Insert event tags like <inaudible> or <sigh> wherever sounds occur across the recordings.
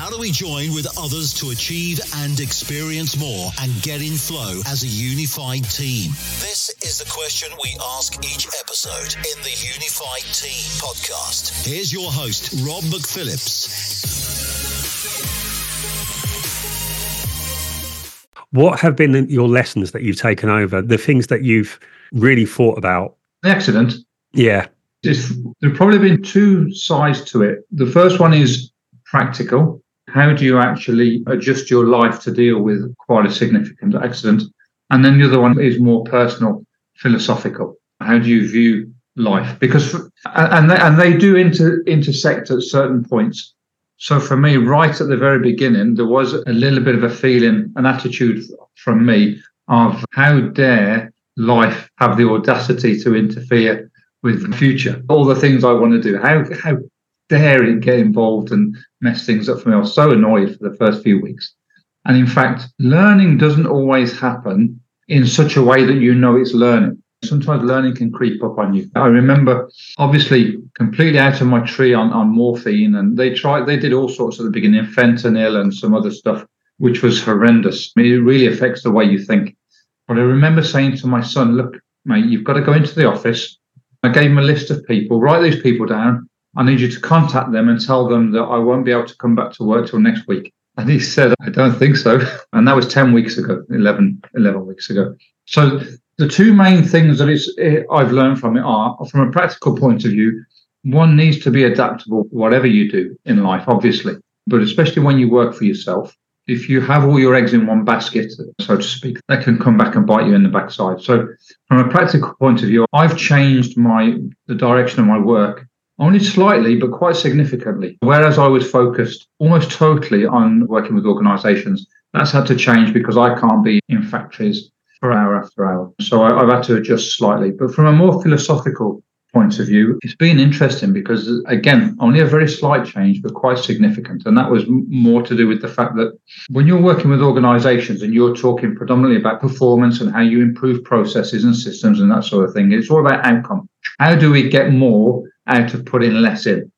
How do we join with others to achieve and experience more and get in flow as a unified team? This is the question we ask each episode in the Unified Team podcast. Here's your host, Rob McPhillips. What have been your lessons that you've taken over? The things that you've really thought about? The accident. Yeah. It's, there have probably been two sides to it. The first one is practical. How do you actually adjust your life to deal with quite a significant accident? And then the other one is more personal, philosophical. How do you view life? Because and they, and they do inter, intersect at certain points. So for me, right at the very beginning, there was a little bit of a feeling, an attitude from me of how dare life have the audacity to interfere with the future, all the things I want to do. How how dare it get involved and mess things up for me? I was so annoyed for the first few weeks. And in fact, learning doesn't always happen in such a way that you know it's learning. Sometimes learning can creep up on you. I remember obviously completely out of my tree on, on morphine and they tried they did all sorts at the beginning, fentanyl and some other stuff, which was horrendous. I mean, it really affects the way you think. But I remember saying to my son, look, mate, you've got to go into the office. I gave him a list of people, write these people down. I need you to contact them and tell them that I won't be able to come back to work till next week. And he said, I don't think so. <laughs> And that was 10 weeks ago, 11, 11 weeks ago. So the two main things that it's, it, eh, I've learned from it are, from a practical point of view, one needs to be adaptable, whatever you do in life, obviously, but especially when you work for yourself. If you have all your eggs in one basket, so to speak, that can come back and bite you in the backside. So, from a practical point of view, I've changed my the direction of my work only slightly, but quite significantly. Whereas I was focused almost totally on working with organizations, that's had to change because I can't be in factories for hour after hour. So I, have had to adjust slightly. But from a more philosophical point of view, it's been interesting because, again, only a very slight change, but quite significant. And that was more to do with the fact that when you're working with organizations and you're talking predominantly about performance and how you improve processes and systems and that sort of thing, it's all about outcome. How do we get more out of putting less in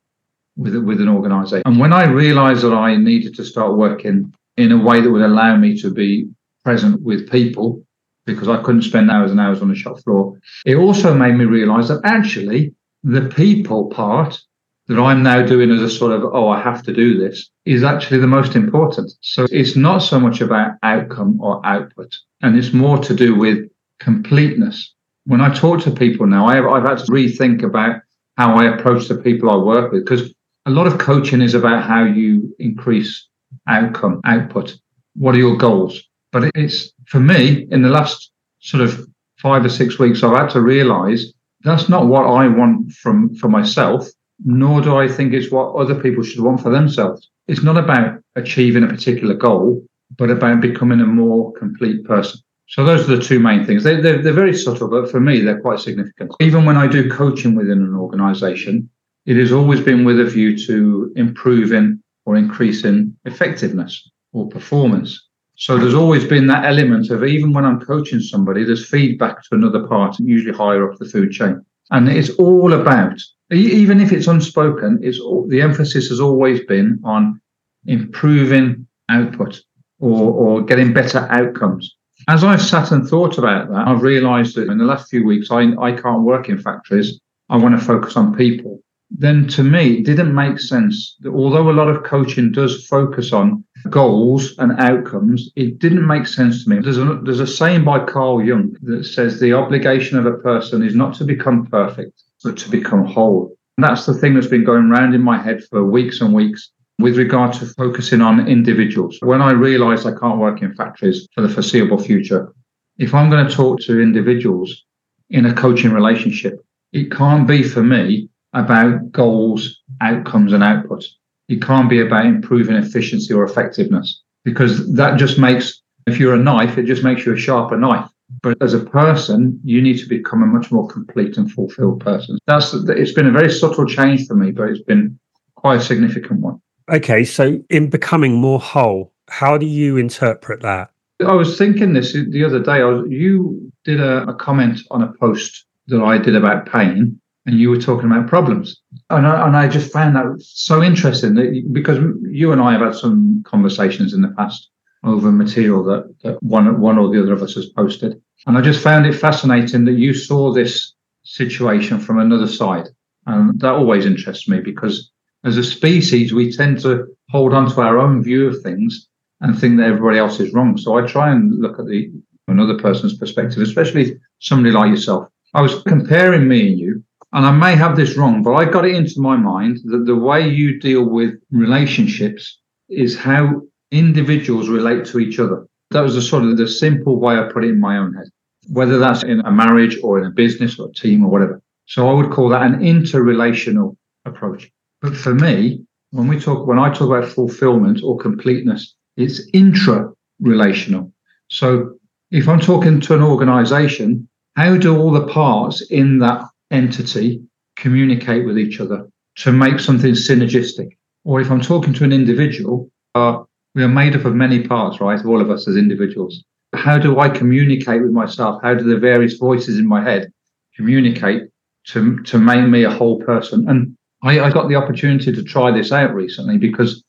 with, with an organization? And when I realized that I needed to start working in a way that would allow me to be present with people because I couldn't spend hours and hours on the shop floor. It also made me realize that actually the people part that I'm now doing as a sort of, oh, I have to do this is actually the most important. So it's not so much about outcome or output, and it's more to do with completeness. When I talk to people now, I have, I've had to rethink about how I approach the people I work with because a lot of coaching is about how you increase outcome, output. What are your goals? But it's for me in the last sort of five or six weeks, I've had to realize that's not what I want from for myself, nor do I think it's what other people should want for themselves. It's not about achieving a particular goal, but about becoming a more complete person. So those are the two main things. They, they're, they're very subtle, but for me, they're quite significant. Even when I do coaching within an organization, it has always been with a view to improving or increasing effectiveness or performance. So there's always been that element of even when I'm coaching somebody, there's feedback to another part, usually higher up the food chain. And it's all about, even if it's unspoken, it's all, the emphasis has always been on improving output or, or getting better outcomes. As I've sat and thought about that, I've realized that in the last few weeks, I, I can't work in factories. I want to focus on people then to me, it didn't make sense that although a lot of coaching does focus on goals and outcomes, it didn't make sense to me. There's a, there's a saying by Carl Jung that says the obligation of a person is not to become perfect, but to become whole. And that's the thing that's been going around in my head for weeks and weeks with regard to focusing on individuals. When I realized I can't work in factories for the foreseeable future, if I'm going to talk to individuals in a coaching relationship, it can't be for me about goals, outcomes, and outputs. It can't be about improving efficiency or effectiveness because that just makes, if you're a knife, it just makes you a sharper knife. But as a person, you need to become a much more complete and fulfilled person. That's it's been a very subtle change for me, but it's been quite a significant one. Okay, so in becoming more whole, how do you interpret that? I was thinking this the other day. Was, you did a, a comment on a post that I did about pain, and you were talking about problems. And I, and I just found that so interesting that, because you and I have had some conversations in the past over material that, that one, one or the other of us has posted. And I just found it fascinating that you saw this situation from another side. And that always interests me because as a species, we tend to hold on to our own view of things and think that everybody else is wrong. So I try and look at the another person's perspective, especially somebody like yourself. I was comparing me and you, and I may have this wrong, but I got it into my mind that the way you deal with relationships is how individuals relate to each other. That was the sort of the simple way I put it in my own head, whether that's in a marriage or in a business or a team or whatever. So I would call that an interrelational approach. But for me, when we talk, when I talk about fulfillment or completeness, it's intra-relational. So if I'm talking to an organization, how do all the parts in that entity communicate with each other to make something synergistic? Or if I'm talking to an individual, uh, we are made up of many parts, right? All of us as individuals. How do I communicate with myself? How do the various voices in my head communicate to, to make me a whole person? And I, I got the opportunity to try this out recently because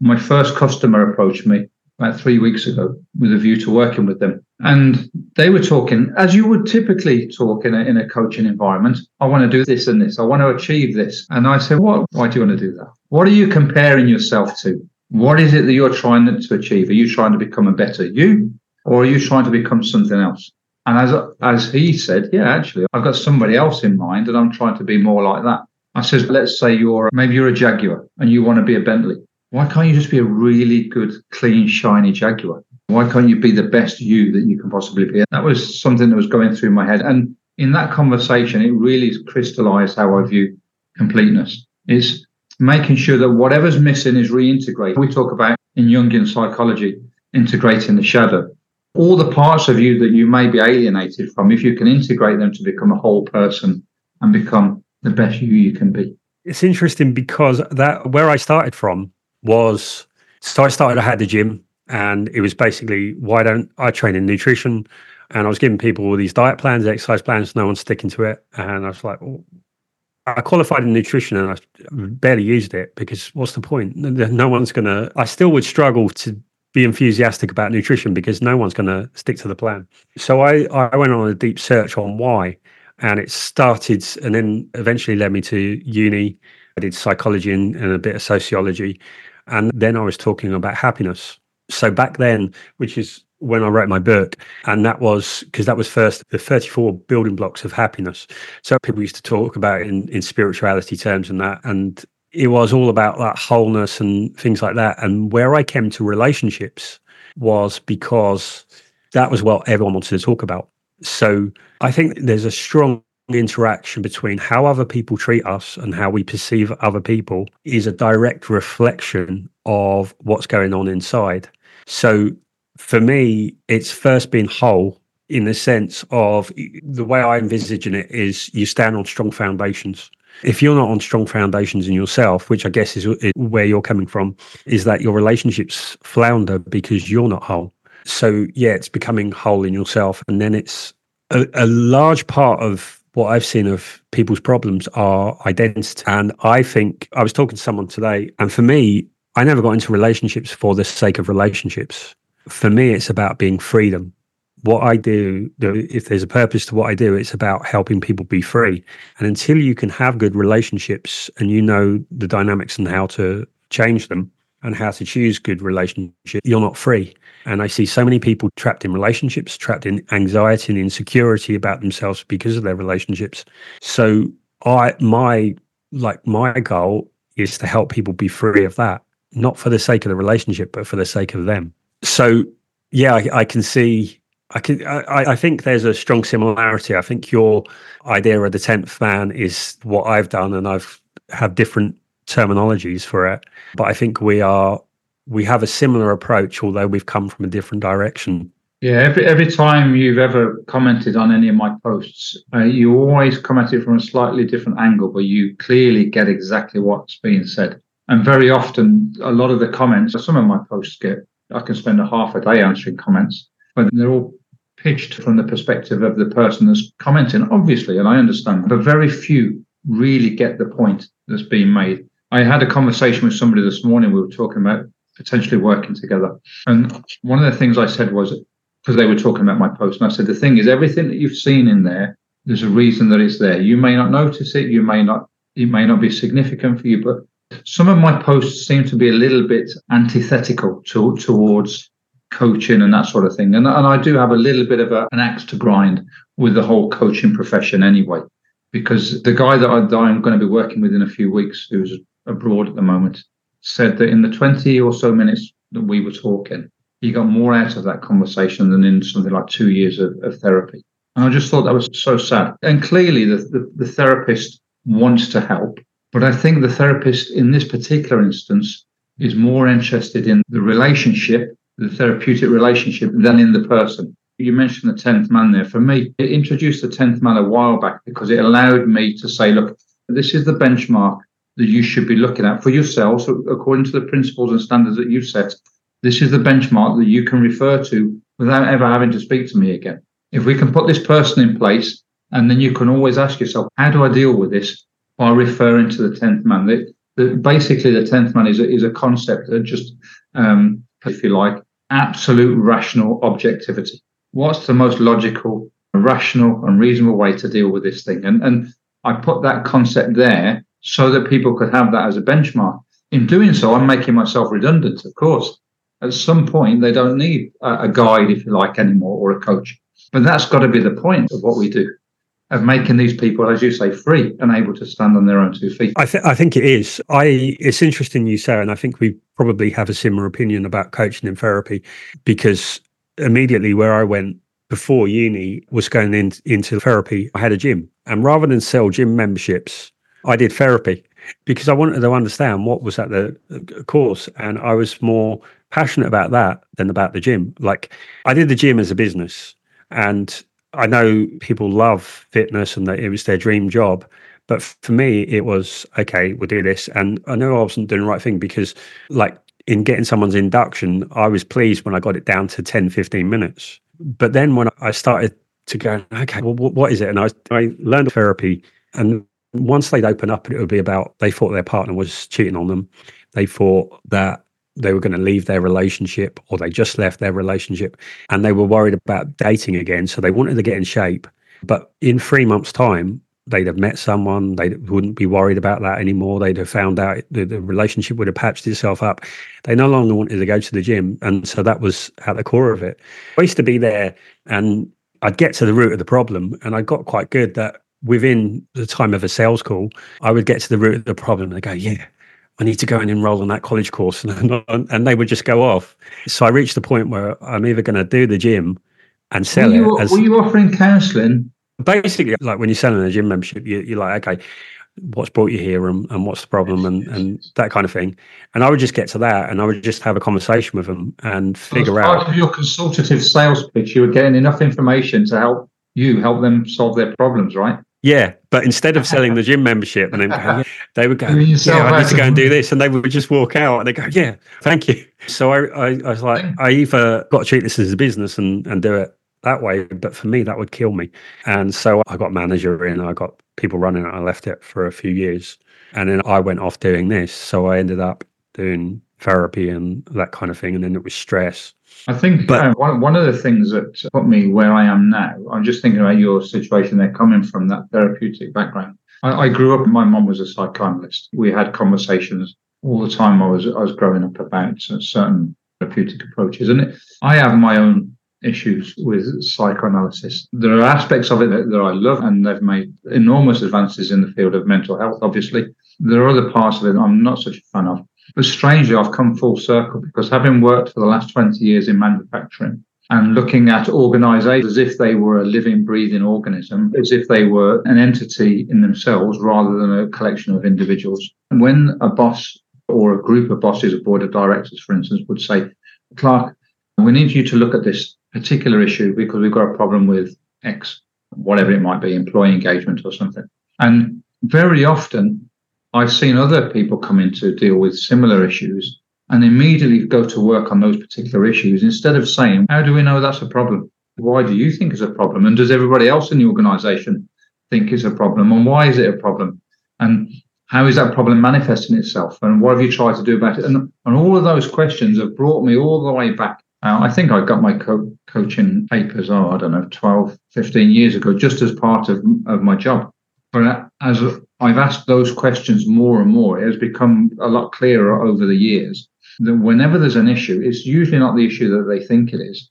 my first customer approached me about three weeks ago with a view to working with them. And they were talking, as you would typically talk in a, in a coaching environment, I want to do this and this. I want to achieve this. And I said, what? Why do you want to do that? What are you comparing yourself to? What is it that you're trying to achieve? Are you trying to become a better you or are you trying to become something else? And as, as he said, yeah, actually, I've got somebody else in mind and I'm trying to be more like that. I said, let's say you're, maybe you're a Jaguar and you want to be a Bentley. Why can't you just be a really good, clean, shiny Jaguar? Why can't you be the best you that you can possibly be? That was something that was going through my head. And in that conversation, it really crystallized how I view completeness. Is making sure that whatever's missing is reintegrated. We talk about in Jungian psychology, integrating the shadow. All the parts of you that you may be alienated from, if you can integrate them to become a whole person and become the best you you can be. It's interesting because that where I started from was so I started, I had the gym and it was basically why don't I train in nutrition? And I was giving people all these diet plans, exercise plans, no one's sticking to it. And I was like, I qualified in nutrition and I barely used it because what's the point? No one's going to, I still would struggle to be enthusiastic about nutrition because no one's going to stick to the plan. So I, I went on a deep search on why. And it started and then eventually led me to uni. I did psychology and, and a bit of sociology. And then I was talking about happiness. So back then, which is when I wrote my book, and that was because that was first the 34 building blocks of happiness. So people used to talk about in, in spirituality terms and that. And it was all about that wholeness and things like that. And where I came to relationships was because that was what everyone wanted to talk about. So I think there's a strong interaction between how other people treat us and how we perceive other people is a direct reflection of what's going on inside. So for me, it's first being whole in the sense of the way I envisage it is you stand on strong foundations. If you're not on strong foundations in yourself, which I guess is where you're coming from, is that your relationships flounder because you're not whole. So, yeah, it's becoming whole in yourself. And then it's a, a large part of what I've seen of people's problems are identity. And I think I was talking to someone today, and for me, I never got into relationships for the sake of relationships. For me, it's about being freedom. What I do, if there's a purpose to what I do, it's about helping people be free. And until you can have good relationships and you know the dynamics and how to change them and how to choose good relationships, you're not free. And I see so many people trapped in relationships, trapped in anxiety and insecurity about themselves because of their relationships. So I my like my goal is to help people be free of that, not for the sake of the relationship, but for the sake of them. So yeah, I, I can see I can I, I think there's a strong similarity. I think your idea of the tenth man is what I've done and I've have different terminologies for it. But I think we are we have a similar approach, although we've come from a different direction. Yeah, every every time you've ever commented on any of my posts, uh, you always comment it from a slightly different angle, but you clearly get exactly what's being said. And very often, a lot of the comments, some of my posts get, I can spend a half a day answering comments, but they're all pitched from the perspective of the person that's commenting, obviously, and I understand, but very few really get the point that's being made. I had a conversation with somebody this morning. We were talking about potentially working together. And one of the things I said was, because they were talking about my post, and I said, the thing is, everything that you've seen in there, there's a reason that it's there. You may not notice it, you may not, it may not be significant for you, but some of my posts seem to be a little bit antithetical to, towards coaching and that sort of thing. And, and I do have a little bit of a, an axe to grind with the whole coaching profession anyway, because the guy that, I, that I'm going to be working with in a few weeks, who's abroad at the moment, said that in the 20 or so minutes that we were talking, he got more out of that conversation than in something like two years of, of therapy. And I just thought that was so sad. And clearly, the, the, the therapist wants to help. But I think the therapist in this particular instance is more interested in the relationship, the therapeutic relationship, than in the person. You mentioned the 10th man there. For me, it introduced the 10th man a while back because it allowed me to say, look, this is the benchmark that you should be looking at for yourselves according to the principles and standards that you've set. This is the benchmark that you can refer to without ever having to speak to me again. If we can put this person in place, and then you can always ask yourself, how do I deal with this by referring to the 10th man? The, the, basically, the 10th man is a, is a concept that just, um, if you like, absolute rational objectivity. What's the most logical, rational, and reasonable way to deal with this thing? And, and I put that concept there so that people could have that as a benchmark. In doing so, I'm making myself redundant, of course. At some point, they don't need a, guide, if you like, anymore, or a coach. But that's got to be the point of what we do of making these people, as you say, free and able to stand on their own two feet. I, th- I think it is. I it's interesting you say, and I think we probably have a similar opinion about coaching and therapy, because immediately where I went before uni was going in, into therapy. I had a gym, and rather than sell gym memberships, I did therapy because I wanted to understand what was at the uh, course, and I was more passionate about that than about the gym. Like I did the gym as a business, and I know people love fitness and that it was their dream job. But for me, it was okay, we'll do this. And I know I wasn't doing the right thing because, like, in getting someone's induction, I was pleased when I got it down to 10, 15 minutes. But then when I started to go, okay, well, what is it? And I, I learned therapy. And once they'd open up, it would be about they thought their partner was cheating on them. They thought that they were going to leave their relationship or they just left their relationship and they were worried about dating again. So they wanted to get in shape. But in three months' time, they'd have met someone, they wouldn't be worried about that anymore. They'd have found out the, the relationship would have patched itself up. They no longer wanted to go to the gym. And so that was at the core of it. I used to be there and I'd get to the root of the problem and I got quite good that within the time of a sales call, I would get to the root of the problem and go, yeah, I need to go and enroll on that college course. <laughs> And, and they would just go off. So I reached the point where I'm either going to do the gym and sell were you, it. As, were you offering counselling? Basically, like when you're selling a gym membership, you, you're like, okay, what's brought you here and, and what's the problem and, and that kind of thing. And I would just get to that and I would just have a conversation with them and figure out. Part of your consultative sales pitch, you were getting enough information to help you help them solve their problems, right? Yeah, but instead of selling the gym membership, and then <laughs> they would go, "Yeah, I need to go and do this," and they would just walk out and they go, "Yeah, thank you." So I, I, I was like, I either got to treat this as a business and and do it that way, but for me that would kill me. And so I got manager in, I got people running it. I left it for a few years, and then I went off doing this. So I ended up doing therapy and that kind of thing, and then it was stress I think but, uh, one, one of the things that put me where I am now, I'm just thinking about your situation there coming from that therapeutic background. I, I grew up, my mom was a psychoanalyst. We had conversations all the time I was, I was growing up about certain therapeutic approaches. And it, I have my own issues with psychoanalysis. There are aspects of it that, that I love, and they've made enormous advances in the field of mental health, obviously. There are other parts of it I'm not such a fan of. But strangely, I've come full circle because having worked for the last 20 years in manufacturing and looking at organizations as if they were a living, breathing organism, as if they were an entity in themselves rather than a collection of individuals. And when a boss or a group of bosses, a board of directors, for instance, would say, Clark, we need you to look at this particular issue because we've got a problem with X, whatever it might be, employee engagement or something. And very often I've seen other people come in to deal with similar issues and immediately go to work on those particular issues instead of saying, How do we know that's a problem? Why do you think it's a problem? And does everybody else in the organization think it's a problem? And why is it a problem? And how is that problem manifesting itself? And what have you tried to do about it? And, and all of those questions have brought me all the way back. Uh, I think I got my co- coaching papers, oh, I don't know, 12, 15 years ago, just as part of, of my job. But as I've asked those questions more and more, it has become a lot clearer over the years that whenever there's an issue, it's usually not the issue that they think it is.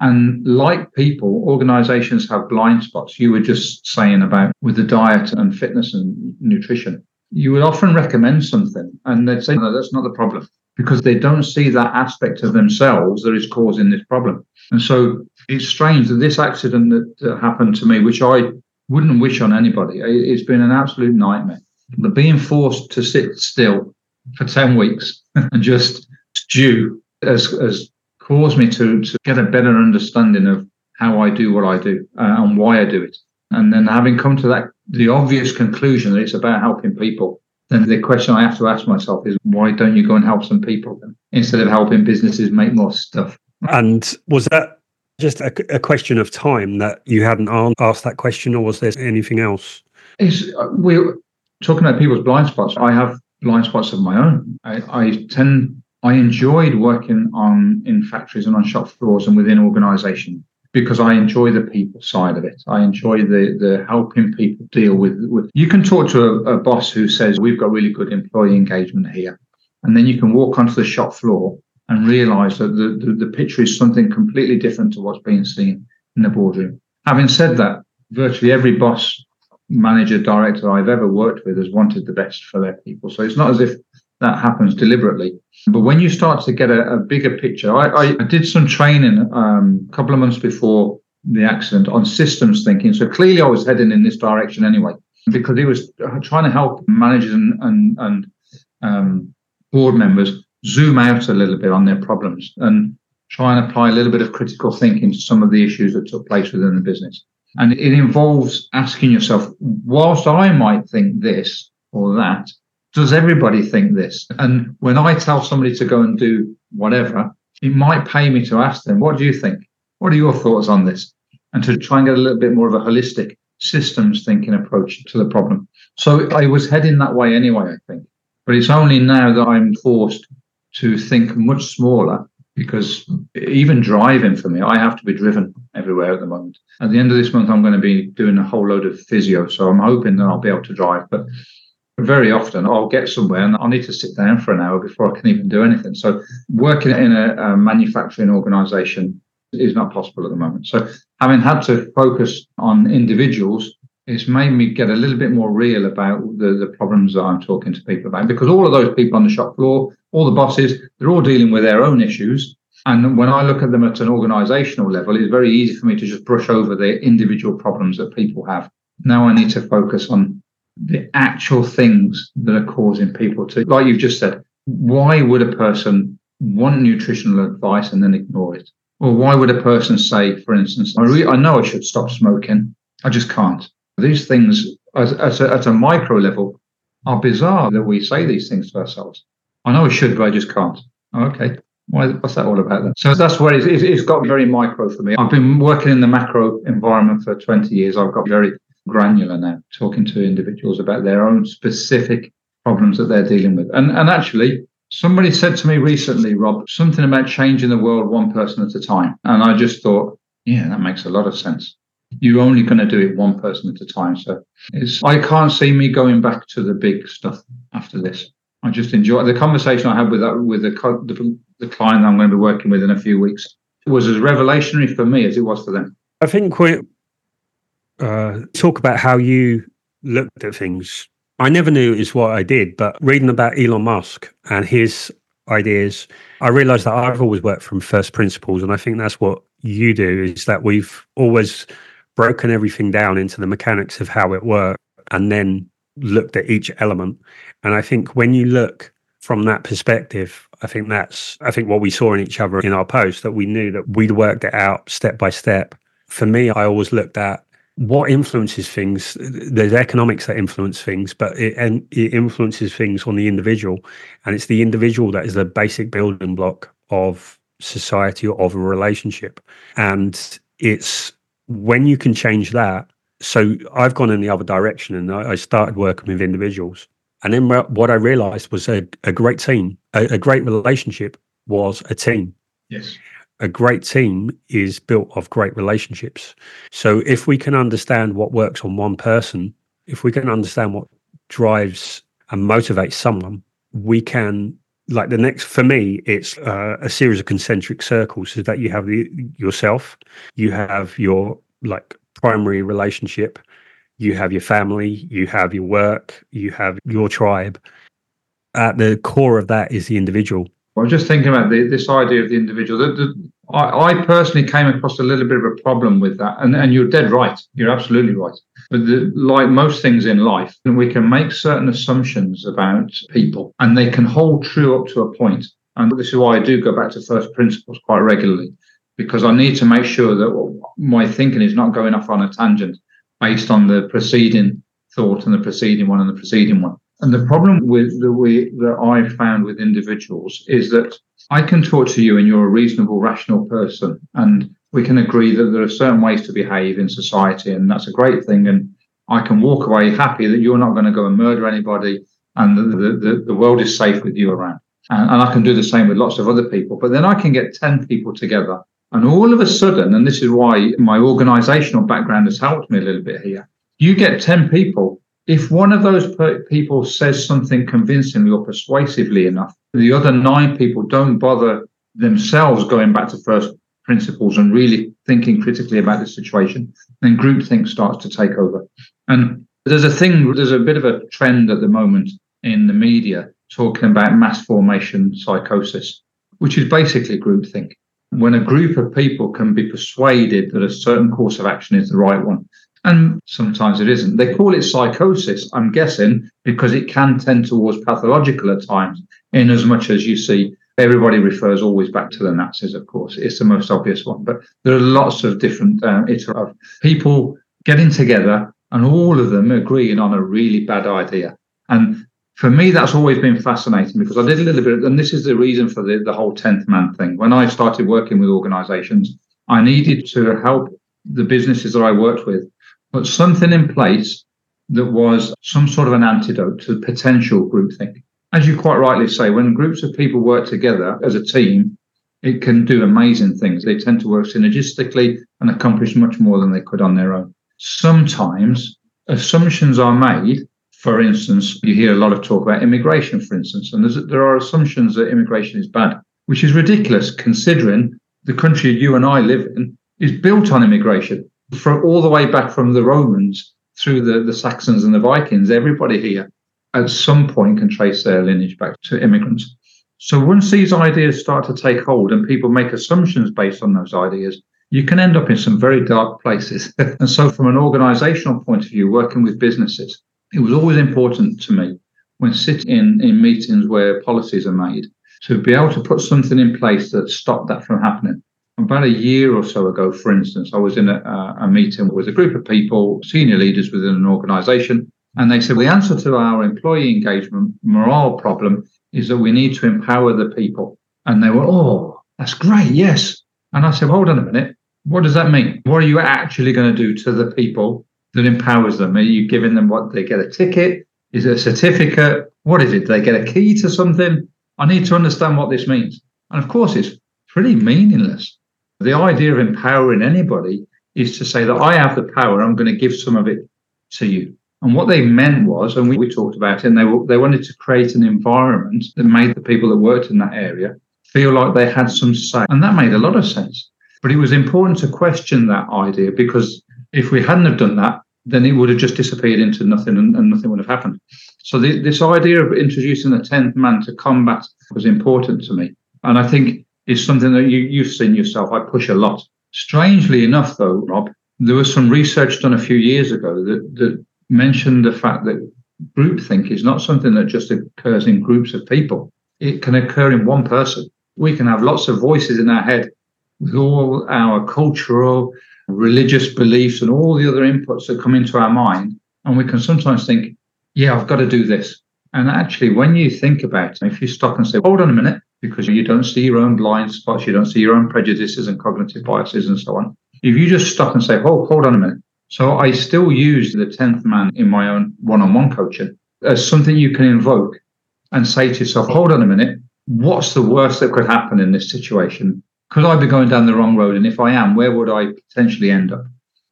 And like people, organizations have blind spots. You were just saying about with the diet and fitness and nutrition. You would often recommend something and they'd say, no, that's not the problem because they don't see that aspect of themselves that is causing this problem. And so it's strange that this accident that, happened to me, which I wouldn't wish on anybody, it's been an absolute nightmare. But being forced to sit still for 10 weeks <laughs> and just stew has, has caused me to, to get a better understanding of how I do what I do uh, and why I do it. And then having come to that, the obvious conclusion that it's about helping people, then the question I have to ask myself is why don't you go and help some people instead of helping businesses make more stuff? And was that just a, a question of time that you hadn't asked that question, or was there anything else? Is uh, we're talking about people's blind spots. I have blind spots of my own. I, I tend I enjoyed working on in factories and on shop floors and within organization because I enjoy the people side of it. I enjoy the the helping people deal with, with you can talk to a, a boss who says we've got really good employee engagement here. And then you can walk onto the shop floor and realize that the, the, the picture is something completely different to what's being seen in the boardroom. Having said that, virtually every boss, manager, director I've ever worked with has wanted the best for their people. So it's not as if that happens deliberately. But when you start to get a, a bigger picture, I, I, did some training um, a couple of months before the accident on systems thinking. So clearly I was heading in this direction anyway, because it was trying to help managers and, and, and um, board members zoom out a little bit on their problems and try and apply a little bit of critical thinking to some of the issues that took place within the business. And it involves asking yourself, whilst I might think this or that, does everybody think this? And when I tell somebody to go and do whatever, it might pay me to ask them, what do you think? What are your thoughts on this? And to try and get a little bit more of a holistic systems thinking approach to the problem. So I was heading that way anyway, I think. But it's only now that I'm forced to think much smaller because even driving for me, I have to be driven everywhere at the moment. At the end of this month, I'm going to be doing a whole load of physio. So I'm hoping that I'll be able to drive. But very often I'll get somewhere and I'll need to sit down for an hour before I can even do anything. So working in a, a manufacturing organization is not possible at the moment. So having had to focus on individuals, it's made me get a little bit more real about the, the problems that I'm talking to people about because all of those people on the shop floor, all the bosses, they're all dealing with their own issues. And when I look at them at an organizational level, it's very easy for me to just brush over the individual problems that people have. Now I need to focus on the actual things that are causing people to, like you've just said, why would a person want nutritional advice and then ignore it? Or why would a person say, for instance, I, re- I know I should stop smoking, I just can't. These things at, at, a, at a micro level are bizarre that we say these things to ourselves. I know I should, but I just can't. Okay. Why, what's that all about then? So that's where it's, it's got very micro for me. I've been working in the macro environment for 20 years. I've got very granular now, talking to individuals about their own specific problems that they're dealing with. And, and actually, somebody said to me recently, Rob, something about changing the world one person at a time. And I just thought, yeah, that makes a lot of sense. You're only going to do it one person at a time. So it's, I can't see me going back to the big stuff after this. I just enjoy the conversation I had with that, with the, the, the client I'm going to be working with in a few weeks. It was as revelationary for me as it was for them. I think we uh, talk about how you looked at things. I never knew is what I did, but reading about Elon Musk and his ideas, I realized that I've always worked from first principles. And I think that's what you do is that we've always broken everything down into the mechanics of how it works and then looked at each element. And I think when you look from that perspective, I think that's I think what we saw in each other in our post that we knew that we'd worked it out step by step. For me, I always looked at what influences things there's economics that influence things but it, and it influences things on the individual and it's the individual that is the basic building block of society or of a relationship and it's when you can change that so i've gone in the other direction and i, I started working with individuals And then what I realized was a, a great team, a, a great relationship was a team. Yes. A great team is built of great relationships. So if we can understand what works on one person, if we can understand what drives and motivates someone, we can like the next for me it's uh, a series of concentric circles so that you have the, yourself you have your like primary relationship you have your family you have your work you have your tribe at the core of that is the individual was just thinking about the, this idea of the individual. The, the, I, I, personally came across a little bit of a problem with that, and, and you're dead right. You're absolutely right. But the, like most things in life, we can make certain assumptions about people, and they can hold true up to a point. And this is why I do go back to first principles quite regularly, because I need to make sure that my thinking is not going off on a tangent based on the preceding thought and the preceding one and the preceding one. And the problem with the way that I found with individuals is that I can talk to you and you're a reasonable, rational person, and we can agree that there are certain ways to behave in society, and that's a great thing. And I can walk away happy that you're not going to go and murder anybody, and the, the, the world is safe with you around. And, and I can do the same with lots of other people. But then I can get 10 people together, and all of a sudden, and this is why my organizational background has helped me a little bit here, you get 10 people if one of those people says something convincingly or persuasively enough, the other nine people don't bother themselves going back to first principles and really thinking critically about the situation, then groupthink starts to take over. And there's a thing, there's a bit of a trend at the moment in the media talking about mass formation psychosis, which is basically groupthink. When a group of people can be persuaded that a certain course of action is the right one, and sometimes it isn't. They call it psychosis, I'm guessing, because it can tend towards pathological at times, in as much as you see everybody refers always back to the Nazis, of course. It's the most obvious one. But there are lots of different uh, of people getting together and all of them agreeing on a really bad idea. And for me, that's always been fascinating because I did a little bit, and this is the reason for the, the whole 10th man thing. When I started working with organizations, I needed to help the businesses that I worked with put something in place that was some sort of an antidote to potential groupthink. As you quite rightly say, when groups of people work together as a team, it can do amazing things. They tend to work synergistically and accomplish much more than they could on their own. Sometimes assumptions are made. For instance, you hear a lot of talk about immigration, for instance, and there are assumptions that immigration is bad, which is ridiculous considering the country you and I live in is built on immigration from all the way back from the Romans through the, the Saxons and the Vikings, everybody here at some point can trace their lineage back to immigrants. So once these ideas start to take hold and people make assumptions based on those ideas, you can end up in some very dark places. <laughs> and so from an organizational point of view, working with businesses, it was always important to me when sitting in, in meetings where policies are made to be able to put something in place that stopped that from happening. About a year or so ago, for instance, I was in a, a meeting with a group of people, senior leaders within an organization, and they said, the answer to our employee engagement morale problem is that we need to empower the people. And they were, oh, that's great. Yes. And I said, hold on a minute. What does that mean? What are you actually going to do to the people that empowers them? Are you giving them what they get a ticket? Is it a certificate? What is it? Do they get a key to something? I need to understand what this means. And of course, it's pretty meaningless. The idea of empowering anybody is to say that I have the power, I'm going to give some of it to you. And what they meant was, and we, we talked about it, and they, they wanted to create an environment that made the people that worked in that area feel like they had some say. And that made a lot of sense. But it was important to question that idea because if we hadn't have done that, then it would have just disappeared into nothing and, and nothing would have happened. So the, this idea of introducing the 10th man to combat was important to me. And I think is something that you, you've seen yourself. I push a lot. Strangely enough, though, Rob, there was some research done a few years ago that, that mentioned the fact that groupthink is not something that just occurs in groups of people. It can occur in one person. We can have lots of voices in our head with all our cultural, religious beliefs and all the other inputs that come into our mind. And we can sometimes think, yeah, I've got to do this. And actually, when you think about it, if you stop and say, hold on a minute, because you don't see your own blind spots, you don't see your own prejudices and cognitive biases and so on. If you just stop and say, "Oh, hold on a minute," so I still use the tenth man in my own one-on-one coaching, as something you can invoke and say to yourself, hold on a minute, what's the worst that could happen in this situation? Could I be going down the wrong road? And if I am, where would I potentially end up?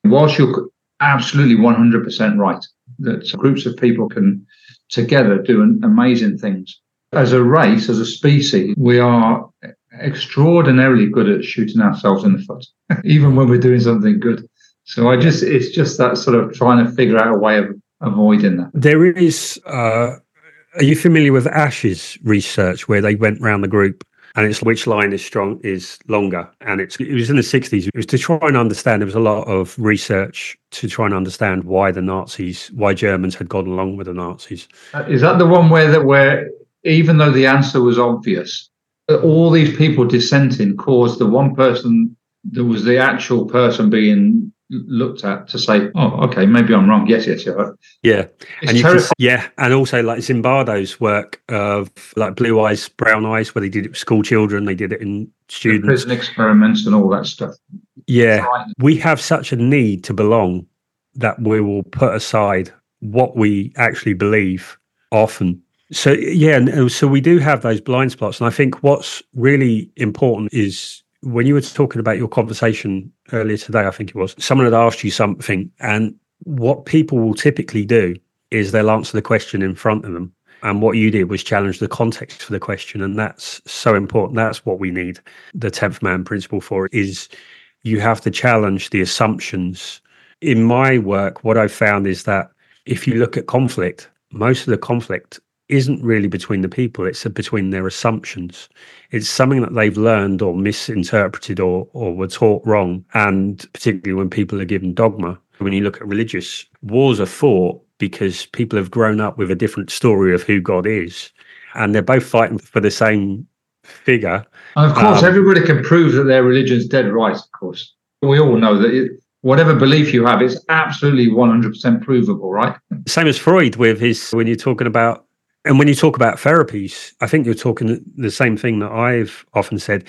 Whilst you're absolutely 100% right that groups of people can together do amazing things. As a race, as a species, we are extraordinarily good at shooting ourselves in the foot, <laughs> even when we're doing something good. So I just, it's just that sort of trying to figure out a way of avoiding that. There is, uh, are you familiar with Asch's research where they went around the group and it's which line is strong is longer and it's it was in the 60s it was to try and understand there was a lot of research to try and understand why the nazis why germans had gone along with the nazis uh, is that the one where that where even though the answer was obvious all these people dissenting caused the one person that was the actual person being looked at to say, oh, okay, maybe I'm wrong. Yes, yes, yeah. Yeah. It's and you can, yeah. And also like Zimbardo's work of like Blue Eyes, Brown Eyes, where they did it with school children, they did it in students. The prison experiments and all that stuff. Yeah. We have such a need to belong that we will put aside what we actually believe often. So yeah, so we do have those blind spots. And I think what's really important is when you were talking about your conversation earlier today, I think it was, someone had asked you something, and what people will typically do is they'll answer the question in front of them. And what you did was challenge the context for the question. And that's so important. That's what we need the 10th man principle for is you have to challenge the assumptions. In my work, what I've found is that if you look at conflict, most of the conflict isn't really between the people, it's between their assumptions. It's something that they've learned or misinterpreted or, or were taught wrong. And particularly when people are given dogma, when you look at religious wars are fought because people have grown up with a different story of who God is. And they're both fighting for the same figure. And of course, um, everybody can prove that their religion's dead right, of course. We all know that it, whatever belief you have, it's absolutely 100% provable, right? Same as Freud with his, when you're talking about and when you talk about therapies, I think you're talking the same thing that I've often said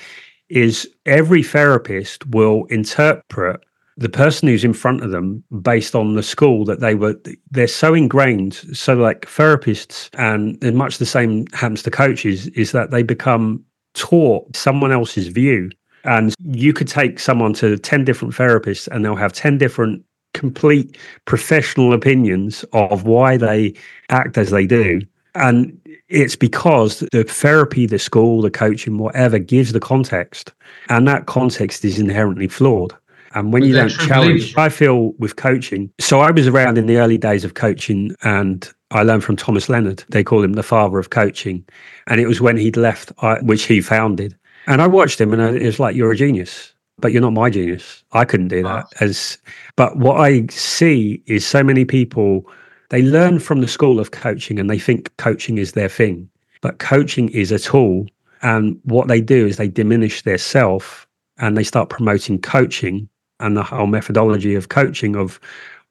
is every therapist will interpret the person who's in front of them based on the school that they were they're so ingrained. So like therapists and, much the same happens to coaches is that they become taught someone else's view. And you could take someone to 10 different therapists and they'll have 10 different complete professional opinions of why they act as they do and it's because the therapy, the school, the coaching, whatever gives the context. And that context is inherently flawed. And when you don't challenge, I feel with coaching. So I was around in the early days of coaching and I learned from Thomas Leonard. They call him the father of coaching. And it was when he'd left, which he founded. And I watched him and it was like, you're a genius, but you're not my genius. I couldn't do that. As, but what I see is so many people they learn from the school of coaching and they think coaching is their thing. But coaching is a tool. And what they do is they diminish their self and they start promoting coaching and the whole methodology of coaching of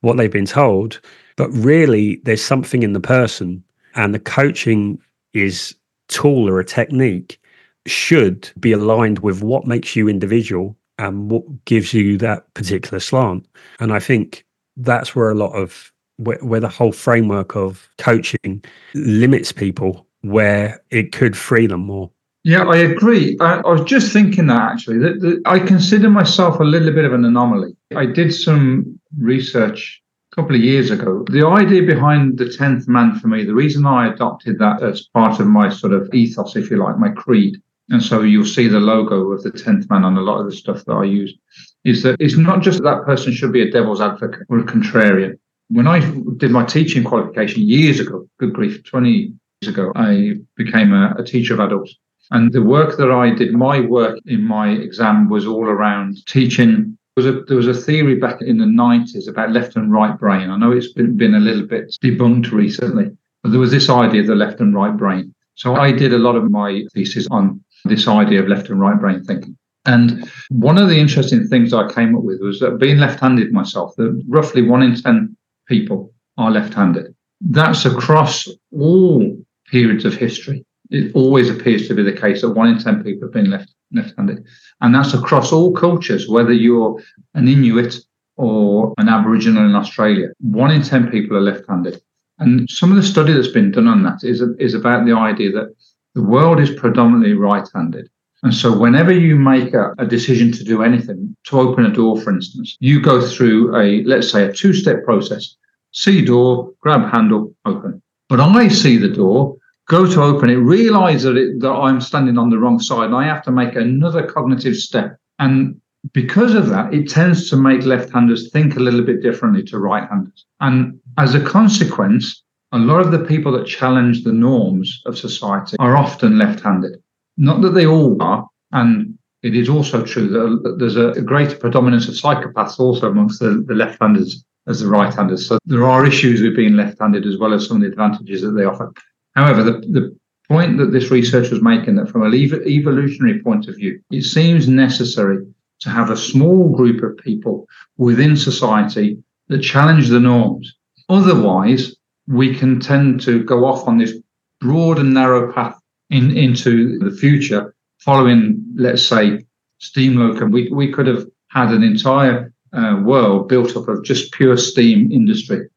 what they've been told. But really, there's something in the person, and the coaching is tool or a technique should be aligned with what makes you individual and what gives you that particular slant. And I think that's where a lot of where, where the whole framework of coaching limits people where it could free them more. Yeah, I agree. I, I was just thinking that actually, that, that, I consider myself a little bit of an anomaly. I did some research a couple of years ago. The idea behind the 10th man for me, the reason I adopted that as part of my sort of ethos, if you like, my creed, and so you'll see the logo of the 10th man on a lot of the stuff that I use, is that it's not just that, that person should be a devil's advocate or a contrarian when I did my teaching qualification years ago, good grief, 20 years ago, I became a, a teacher of adults. And the work that I did, my work in my exam was all around teaching. There was a, there was a theory back in the 90s about left and right brain. I know it's been, been a little bit debunked recently, but there was this idea of the left and right brain. So I did a lot of my thesis on this idea of left and right brain thinking. And one of the interesting things I came up with was that being left handed myself, that roughly one in 10 people are left-handed. That's across all periods of history. It always appears to be the case that one in 10 people have been left, left-handed. And that's across all cultures, whether you're an Inuit or an Aboriginal in Australia. One in 10 people are left-handed. And some of the study that's been done on that is, is about the idea that the world is predominantly right handed. And so, whenever you make a, a, decision to do anything, to open a door, for instance, you go through a, let's say, a two step process see door, grab handle, open. But I see the door, go to open it, realize that, it, that I'm standing on the wrong side, and I have to make another cognitive step. And because of that, it tends to make left handers think a little bit differently to right handers. And as a consequence, a lot of the people that challenge the norms of society are often left handed. Not that they all are. And it is also true that there's a greater predominance of psychopaths also amongst the, the left handers as the right handers. So there are issues with being left handed as well as some of the advantages that they offer. However, the, the point that this research was making that from an ev- evolutionary point of view, it seems necessary to have a small group of people within society that challenge the norms. Otherwise, we can tend to go off on this broad and narrow path in, into the future, following, let's say, steam locomotive. We, we could have had an entire uh, world built up of just pure steam industry.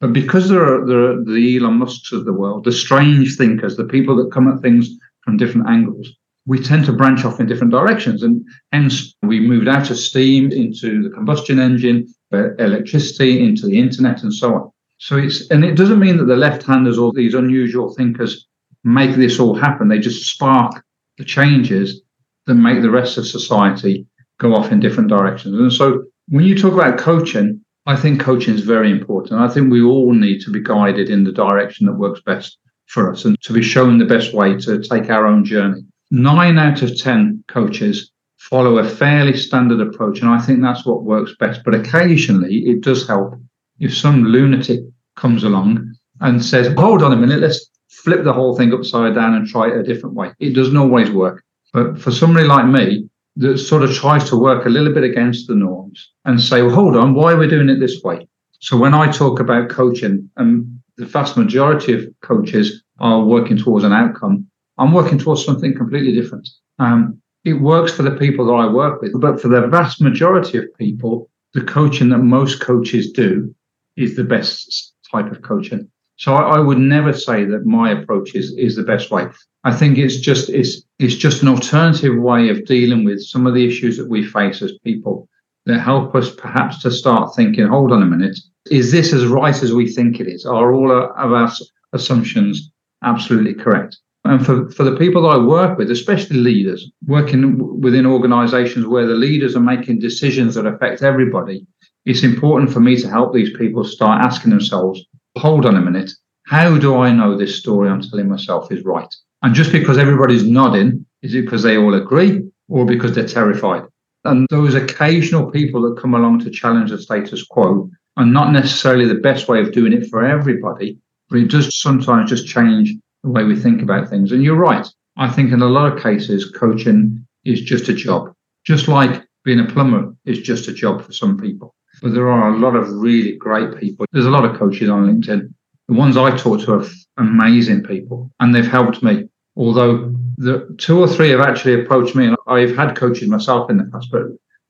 But because there are, there are the Elon Musks of the world, the strange thinkers, the people that come at things from different angles, we tend to branch off in different directions. And hence, we moved out of steam into the combustion engine, electricity, into the internet, and so on. So it's, and it doesn't mean that the left handers or these unusual thinkers make this all happen. They just spark the changes that make the rest of society go off in different directions. And so when you talk about coaching, I think coaching is very important. I think we all need to be guided in the direction that works best for us and to be shown the best way to take our own journey. Nine out of 10 coaches follow a fairly standard approach. And I think that's what works best. But occasionally it does help if some lunatic comes along and says, hold on a minute, let's flip the whole thing upside down and try it a different way. It doesn't always work. But for somebody like me, that sort of tries to work a little bit against the norms and say, well, hold on, why are we doing it this way? So when I talk about coaching, and um, the vast majority of coaches are working towards an outcome, I'm working towards something completely different. Um, it works for the people that I work with, but for the vast majority of people, the coaching that most coaches do is the best type of coaching. So I, I, would never say that my approach is, is the best way. I think it's just it's it's just an alternative way of dealing with some of the issues that we face as people that help us perhaps to start thinking, hold on a minute, is this as right as we think it is? Are all of our assumptions absolutely correct? And for, for the people that I work with, especially leaders, working within organizations where the leaders are making decisions that affect everybody, it's important for me to help these people start asking themselves, hold on a minute, how do I know this story I'm telling myself is right? And just because everybody's nodding, is it because they all agree or because they're terrified? And those occasional people that come along to challenge the status quo are not necessarily the best way of doing it for everybody, but it does sometimes just change the way we think about things. And you're right. I think in a lot of cases, coaching is just a job, just like being a plumber is just a job for some people. But there are a lot of really great people. There's a lot of coaches on LinkedIn. The ones I talk to are amazing people and they've helped me. Although the two or three have actually approached me and I've had coaches myself in the past, but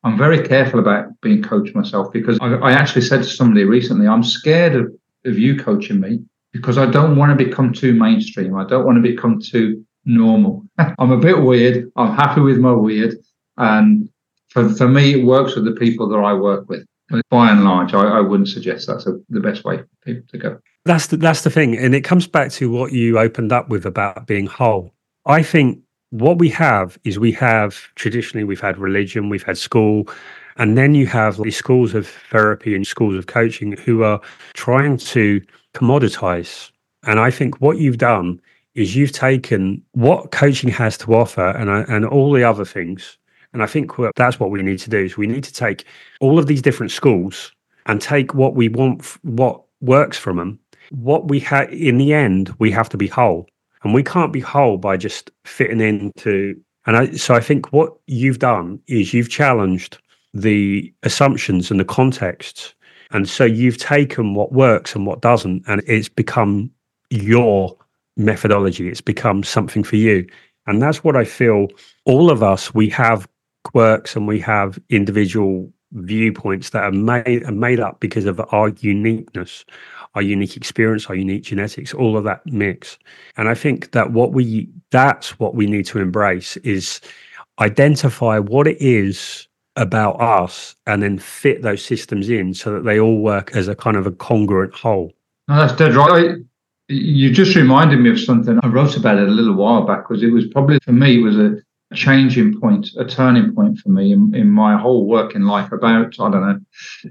I'm very careful about being coached myself because I, I actually said to somebody recently, I'm scared of, of you coaching me because I don't want to become too mainstream. I don't want to become too normal. <laughs> I'm a bit weird. I'm happy with my weird. And for, for me, it works with the people that I work with by and large, I, I wouldn't suggest that's a, the best way for people to go. That's the, that's the thing. And it comes back to what you opened up with about being whole. I think what we have is we have traditionally, we've had religion, we've had school, and then you have these schools of therapy and schools of coaching who are trying to commoditize. And I think what you've done is you've taken what coaching has to offer and, and all the other things and I think that's what we need to do is we need to take all of these different schools and take what we want, what works from them. What we have in the end, we have to be whole, and we can't be whole by just fitting into. And I, so I think what you've done is you've challenged the assumptions and the contexts, and so you've taken what works and what doesn't, and it's become your methodology. It's become something for you. And that's what I feel all of us, we have quirks and we have individual viewpoints that are made are made up because of our uniqueness, our unique experience, our unique genetics, all of that mix. And I think that what we that's what we need to embrace is identify what it is about us and then fit those systems in so that they all work as a kind of a congruent whole. No, that's dead right. You just reminded me of something. I wrote about it a little while back because it was probably for me it was a changing point, a turning point for me in, in my whole working life. About I don't know,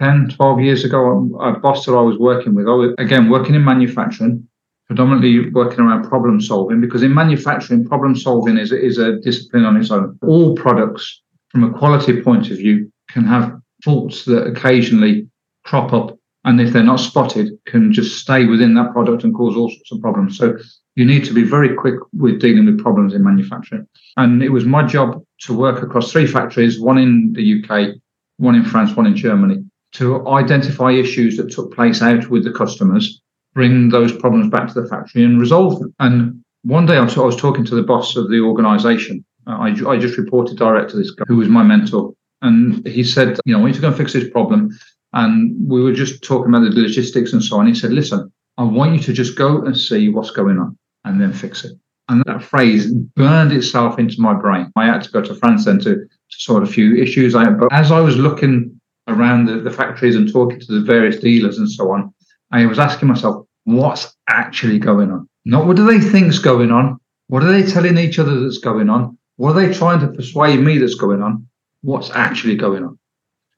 10, 12 years ago, a boss that I was working with, I was again working in manufacturing, predominantly working around problem solving because in manufacturing, problem solving is, is a discipline on its own. All products, from a quality point of view, can have faults that occasionally crop up and if they're not spotted, can just stay within that product and cause all sorts of problems. So you need to be very quick with dealing with problems in manufacturing. And it was my job to work across three factories, one in the UK, one in France, one in Germany, to identify issues that took place out with the customers, bring those problems back to the factory and resolve them. And one day I was talking to the boss of the organization. Uh, I, I just reported direct to this guy who was my mentor. And he said, you know, I want you to go and fix this problem. And we were just talking about the logistics and so on. He said, listen, I want you to just go and see what's going on and then fix it. And that phrase burned itself into my brain. I had to go to France then to, to sort a few issues. I, but as I was looking around the, the factories and talking to the various dealers and so on, I was asking myself, what's actually going on? Not what do they think's going on? What are they telling each other that's going on? What are they trying to persuade me that's going on? What's actually going on?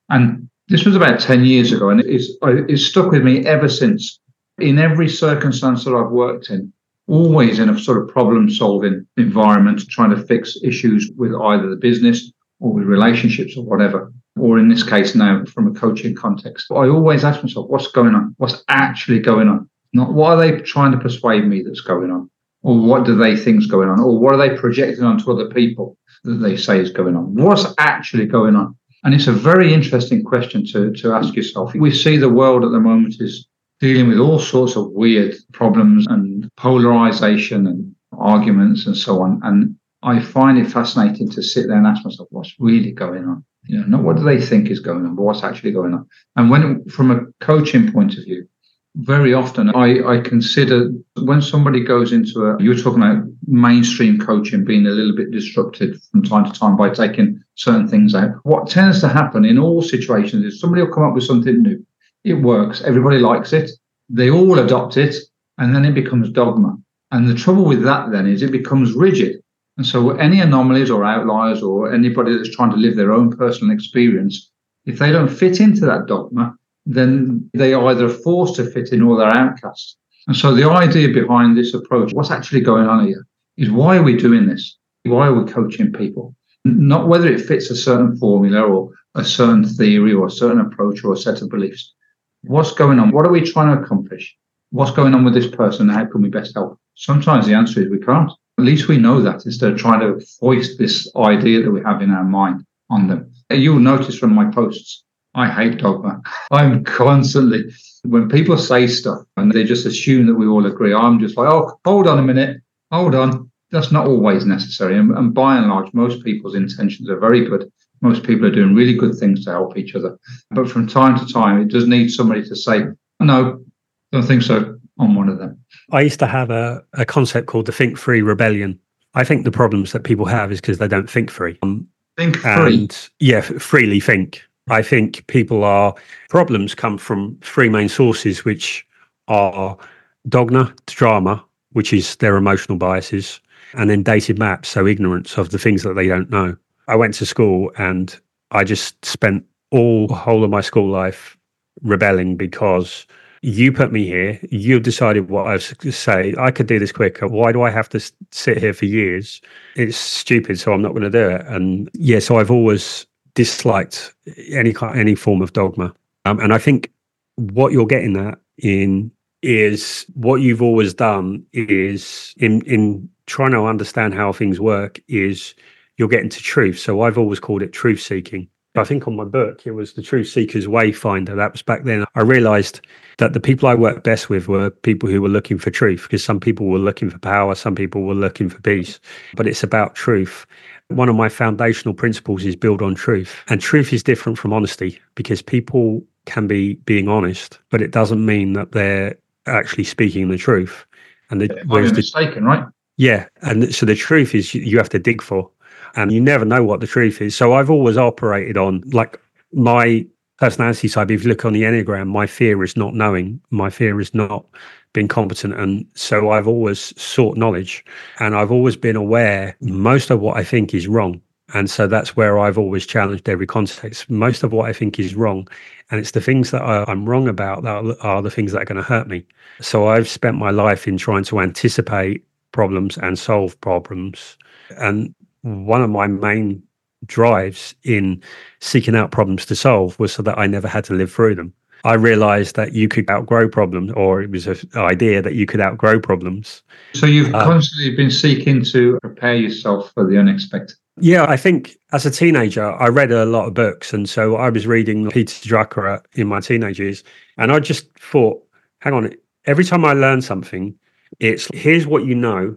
And this was about 10 years ago, and it's, uh, it's stuck with me ever since. In every circumstance that I've worked in, always in a sort of problem solving environment, trying to fix issues with either the business or with relationships or whatever, or in this case now from a coaching context. I always ask myself, what's going on? What's actually going on? Not what are they trying to persuade me that's going on? Or what do they think's going on? Or what are they projecting onto other people that they say is going on? What's actually going on? And it's a very interesting question to, to ask yourself. We see the world at the moment is dealing with all sorts of weird problems and polarization and arguments and so on. And I find it fascinating to sit there and ask myself, what's really going on? You know, not what do they think is going on, but what's actually going on. And when, from a coaching point of view, very often I, I consider when somebody goes into a you're talking about mainstream coaching being a little bit disrupted from time to time by taking certain things out. What tends to happen in all situations is somebody will come up with something new. It works. Everybody likes it. They all adopt it and then it becomes dogma. And the trouble with that then is it becomes rigid. And so any anomalies or outliers or anybody that's trying to live their own personal experience if they don't fit into that dogma then they are either forced to fit in or they're outcast. And so the idea behind this approach, what's actually going on here, is why are we doing this? Why are we coaching people? Not whether it fits a certain formula or a certain theory or a certain approach or a set of beliefs. What's going on? What are we trying to accomplish? What's going on with this person? How can we best help? Sometimes the answer is we can't. At least we know that instead of trying to foist this idea that we have in our mind on them. You'll notice from my posts, I hate dogma. I'm constantly, when people say stuff and they just assume that we all agree, I'm just like, oh, hold on a minute, hold on. That's not always necessary. And, and by and large, most people's intentions are very good. Most people are doing really good things to help each other. But from time to time, it does need somebody to say, no, don't think so on one of them. I used to have a, a concept called the think free rebellion. I think the problems that people have is because they don't think free. Um, think free. And yeah, freely think. I think people are problems come from three main sources, which are dogma, drama, which is their emotional biases, and then dated maps, so ignorance of the things that they don't know. I went to school and I just spent all the whole of my school life rebelling because you put me here. You decided what I say. I could do this quicker. Why do I have to sit here for years? It's stupid, so I'm not going to do it. And yeah, so I've always disliked any any form of dogma. Um, and I think what you're getting at in is what you've always done is in in trying to understand how things work is you're getting to truth. So I've always called it truth seeking. I think on my book it was the Truth Seeker's Wayfinder. That was back then. I realized that the people I worked best with were people who were looking for truth because some people were looking for power, some people were looking for peace. But it's about truth. One of my foundational principles is build on truth. And truth is different from honesty because people can be being honest, but it doesn't mean that they're actually speaking the truth. And the, whereas mistaken, right? Yeah, and so the truth is you have to dig for, and you never know what the truth is. So I've always operated on like my personality type. If you look on the enneagram, my fear is not knowing. My fear is not being competent, and so I've always sought knowledge, and I've always been aware most of what I think is wrong. And so that's where I've always challenged every context. Most of what I think is wrong, and it's the things that I, am wrong about that are the things that are going to hurt me. So I've spent my life in trying to anticipate problems and solve problems. And one of my main drives in seeking out problems to solve was so that I never had to live through them. I realized that you could outgrow problems, or it was an idea that you could outgrow problems. So you've um, constantly been seeking to prepare yourself for the unexpected. Yeah, I think as a teenager, I read a lot of books. And so I was reading Peter Drucker in my teenage years. And I just thought, hang on, every time I learn something, it's here's what you know,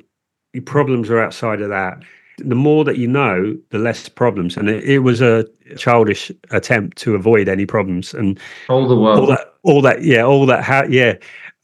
your problems are outside of that. The more that you know, the less problems. And it, it was a childish attempt to avoid any problems. And all the world. All that, all that yeah, all that, ha- yeah.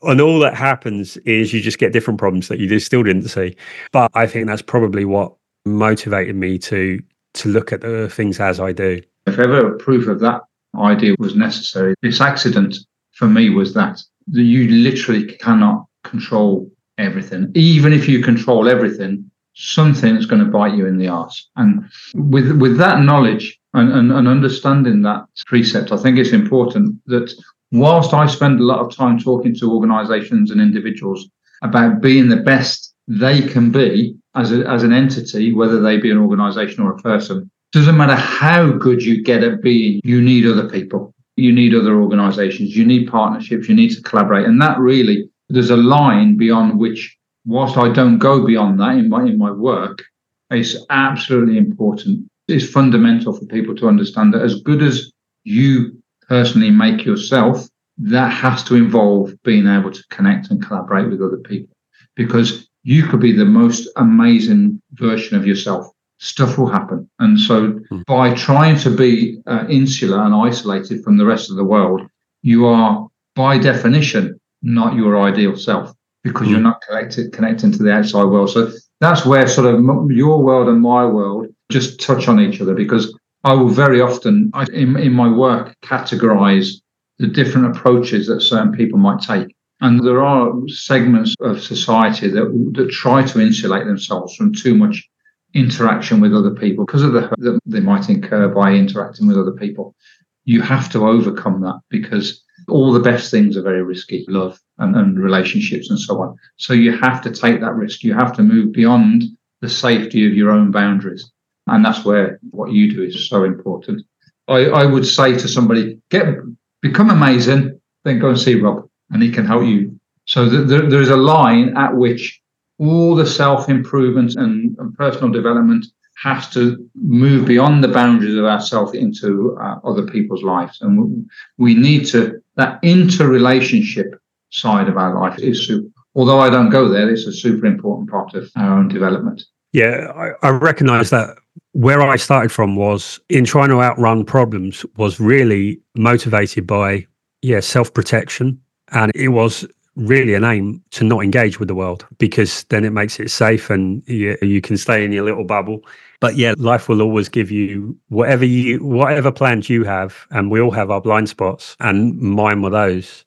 And all that happens is you just get different problems that you still didn't see. But I think that's probably what motivated me to to look at the things as I do. If ever proof of that idea was necessary, this accident for me was that, that you literally cannot control everything. Even if you control everything, something's going to bite you in the ass. And with with that knowledge and, and, and understanding that precept, I think it's important that whilst I spend a lot of time talking to organizations and individuals about being the best they can be as, a, as an entity, whether they be an organization or a person, doesn't matter how good you get at being, you need other people. You need other organizations. You need partnerships. You need to collaborate. And that really, there's a line beyond which, whilst I don't go beyond that in my, in my work, it's absolutely important. It's fundamental for people to understand that as good as you personally make yourself, that has to involve being able to connect and collaborate with other people. Because you could be the most amazing version of yourself. Stuff will happen. And so, mm. by trying to be uh, insular and isolated from the rest of the world, you are, by definition, not your ideal self because mm. you're not connected, connecting to the outside world. So, that's where sort of your world and my world just touch on each other because I will very often, in, in my work, categorize the different approaches that certain people might take. And there are segments of society that, that try to insulate themselves from too much interaction with other people because of the hurt that they might incur by interacting with other people. You have to overcome that because all the best things are very risky love and, and relationships and so on. So you have to take that risk. You have to move beyond the safety of your own boundaries. And that's where what you do is so important. I, I would say to somebody, get become amazing, then go and see Rob and he can help you. So there, there's a line at which all the self improvement and, and, personal development has to move beyond the boundaries of ourselves into uh, other people's lives. And we need to, that interrelationship side of our life is super. Although I don't go there, it's a super important part of our own development. Yeah, I, I recognize that where I started from was in trying to outrun problems was really motivated by yeah self protection and it was really an aim to not engage with the world because then it makes it safe and you, you can stay in your little bubble. But yeah, life will always give you whatever you whatever plans you have, and we all have our blind spots, and mine were those.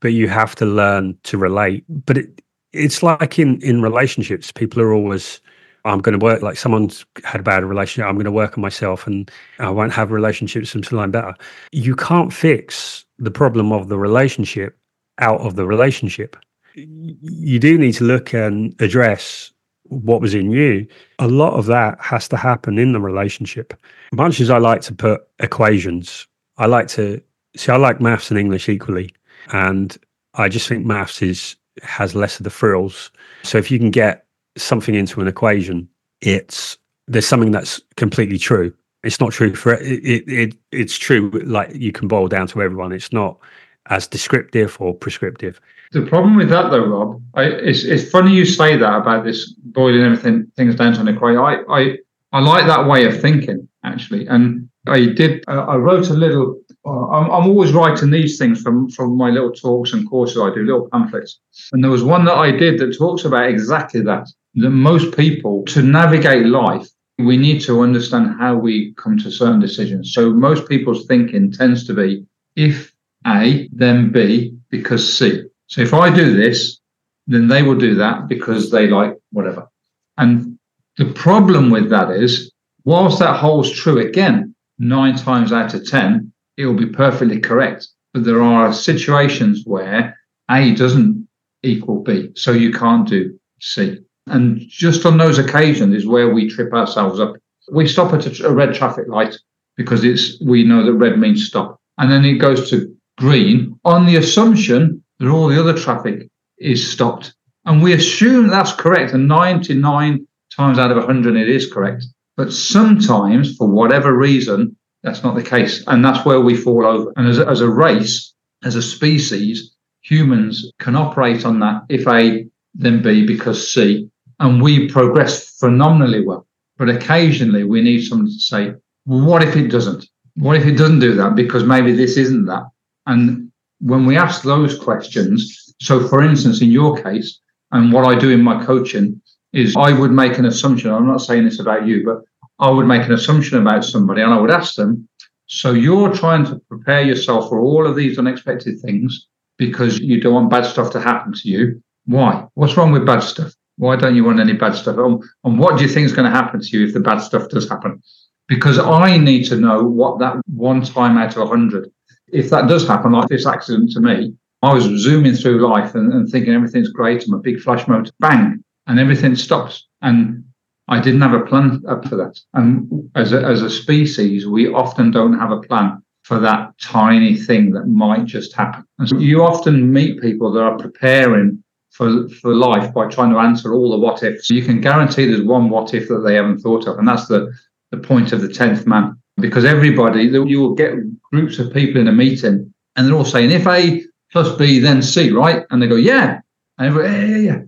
But you have to learn to relate. But it, it's like in in relationships, people are always I'm going to work like someone's had a bad relationship. I'm going to work on myself and I won't have relationships until I'm better. You can't fix the problem of the relationship out of the relationship. You do need to look and address what was in you. A lot of that has to happen in the relationship. Much as I like to put equations, I like to see, I like maths and English equally. And I just think maths is has less of the frills. So if you can get something into an equation, it's there's something that's completely true. It's not true for it, it, it it's true like you can boil down to everyone. It's not as descriptive or prescriptive. The problem with that, though, Rob, I, it's, it's funny you say that about this boiling everything things down to an equation. I, I I like that way of thinking actually. And I did. Uh, I wrote a little. Uh, I'm, I'm, always writing these things from from my little talks and courses I do, little pamphlets. And there was one that I did that talks about exactly that. That most people to navigate life, we need to understand how we come to certain decisions. So most people's thinking tends to be if A, then B, because C. So if I do this, then they will do that because they like whatever. And the problem with that is, whilst that holds true again, nine times out of 10, it will be perfectly correct. But there are situations where A doesn't equal B, so you can't do C. And just on those occasions is where we trip ourselves up. We stop at a red traffic light because it's we know that red means stop. And then it goes to green on the assumption that all the other traffic is stopped. And we assume that's correct. And 99 times out of 100, it is correct. But sometimes, for whatever reason, that's not the case. And that's where we fall over. And as a, as a race, as a species, humans can operate on that if A, then B, because C. And we progress phenomenally well. But occasionally we need someone to say, well, what if it doesn't? What if it doesn't do that? Because maybe this isn't that. And when we ask those questions, so for instance, in your case, and what I do in my coaching is I would make an assumption. I'm not saying this about you, but I would make an assumption about somebody and I would ask them, so you're trying to prepare yourself for all of these unexpected things because you don't want bad stuff to happen to you. Why? What's wrong with bad stuff? Why don't you want any bad stuff? And, what do you think is going to happen to you if the bad stuff does happen? Because I need to know what that one time out of a hundred, if that does happen, like this accident to me, I was zooming through life and, and thinking everything's great. I'm a big flash motor, bang, and everything stops. And I didn't have a plan up for that. And as a, as a species, we often don't have a plan for that tiny thing that might just happen. And so you often meet people that are preparing for, for life by trying to answer all the what ifs. You can guarantee there's one what if that they haven't thought of. And that's the, the point of the 10th man. Because everybody, you will get groups of people in a meeting and they're all saying, if A plus B then C, right? And they go, yeah. And yeah, yeah, yeah.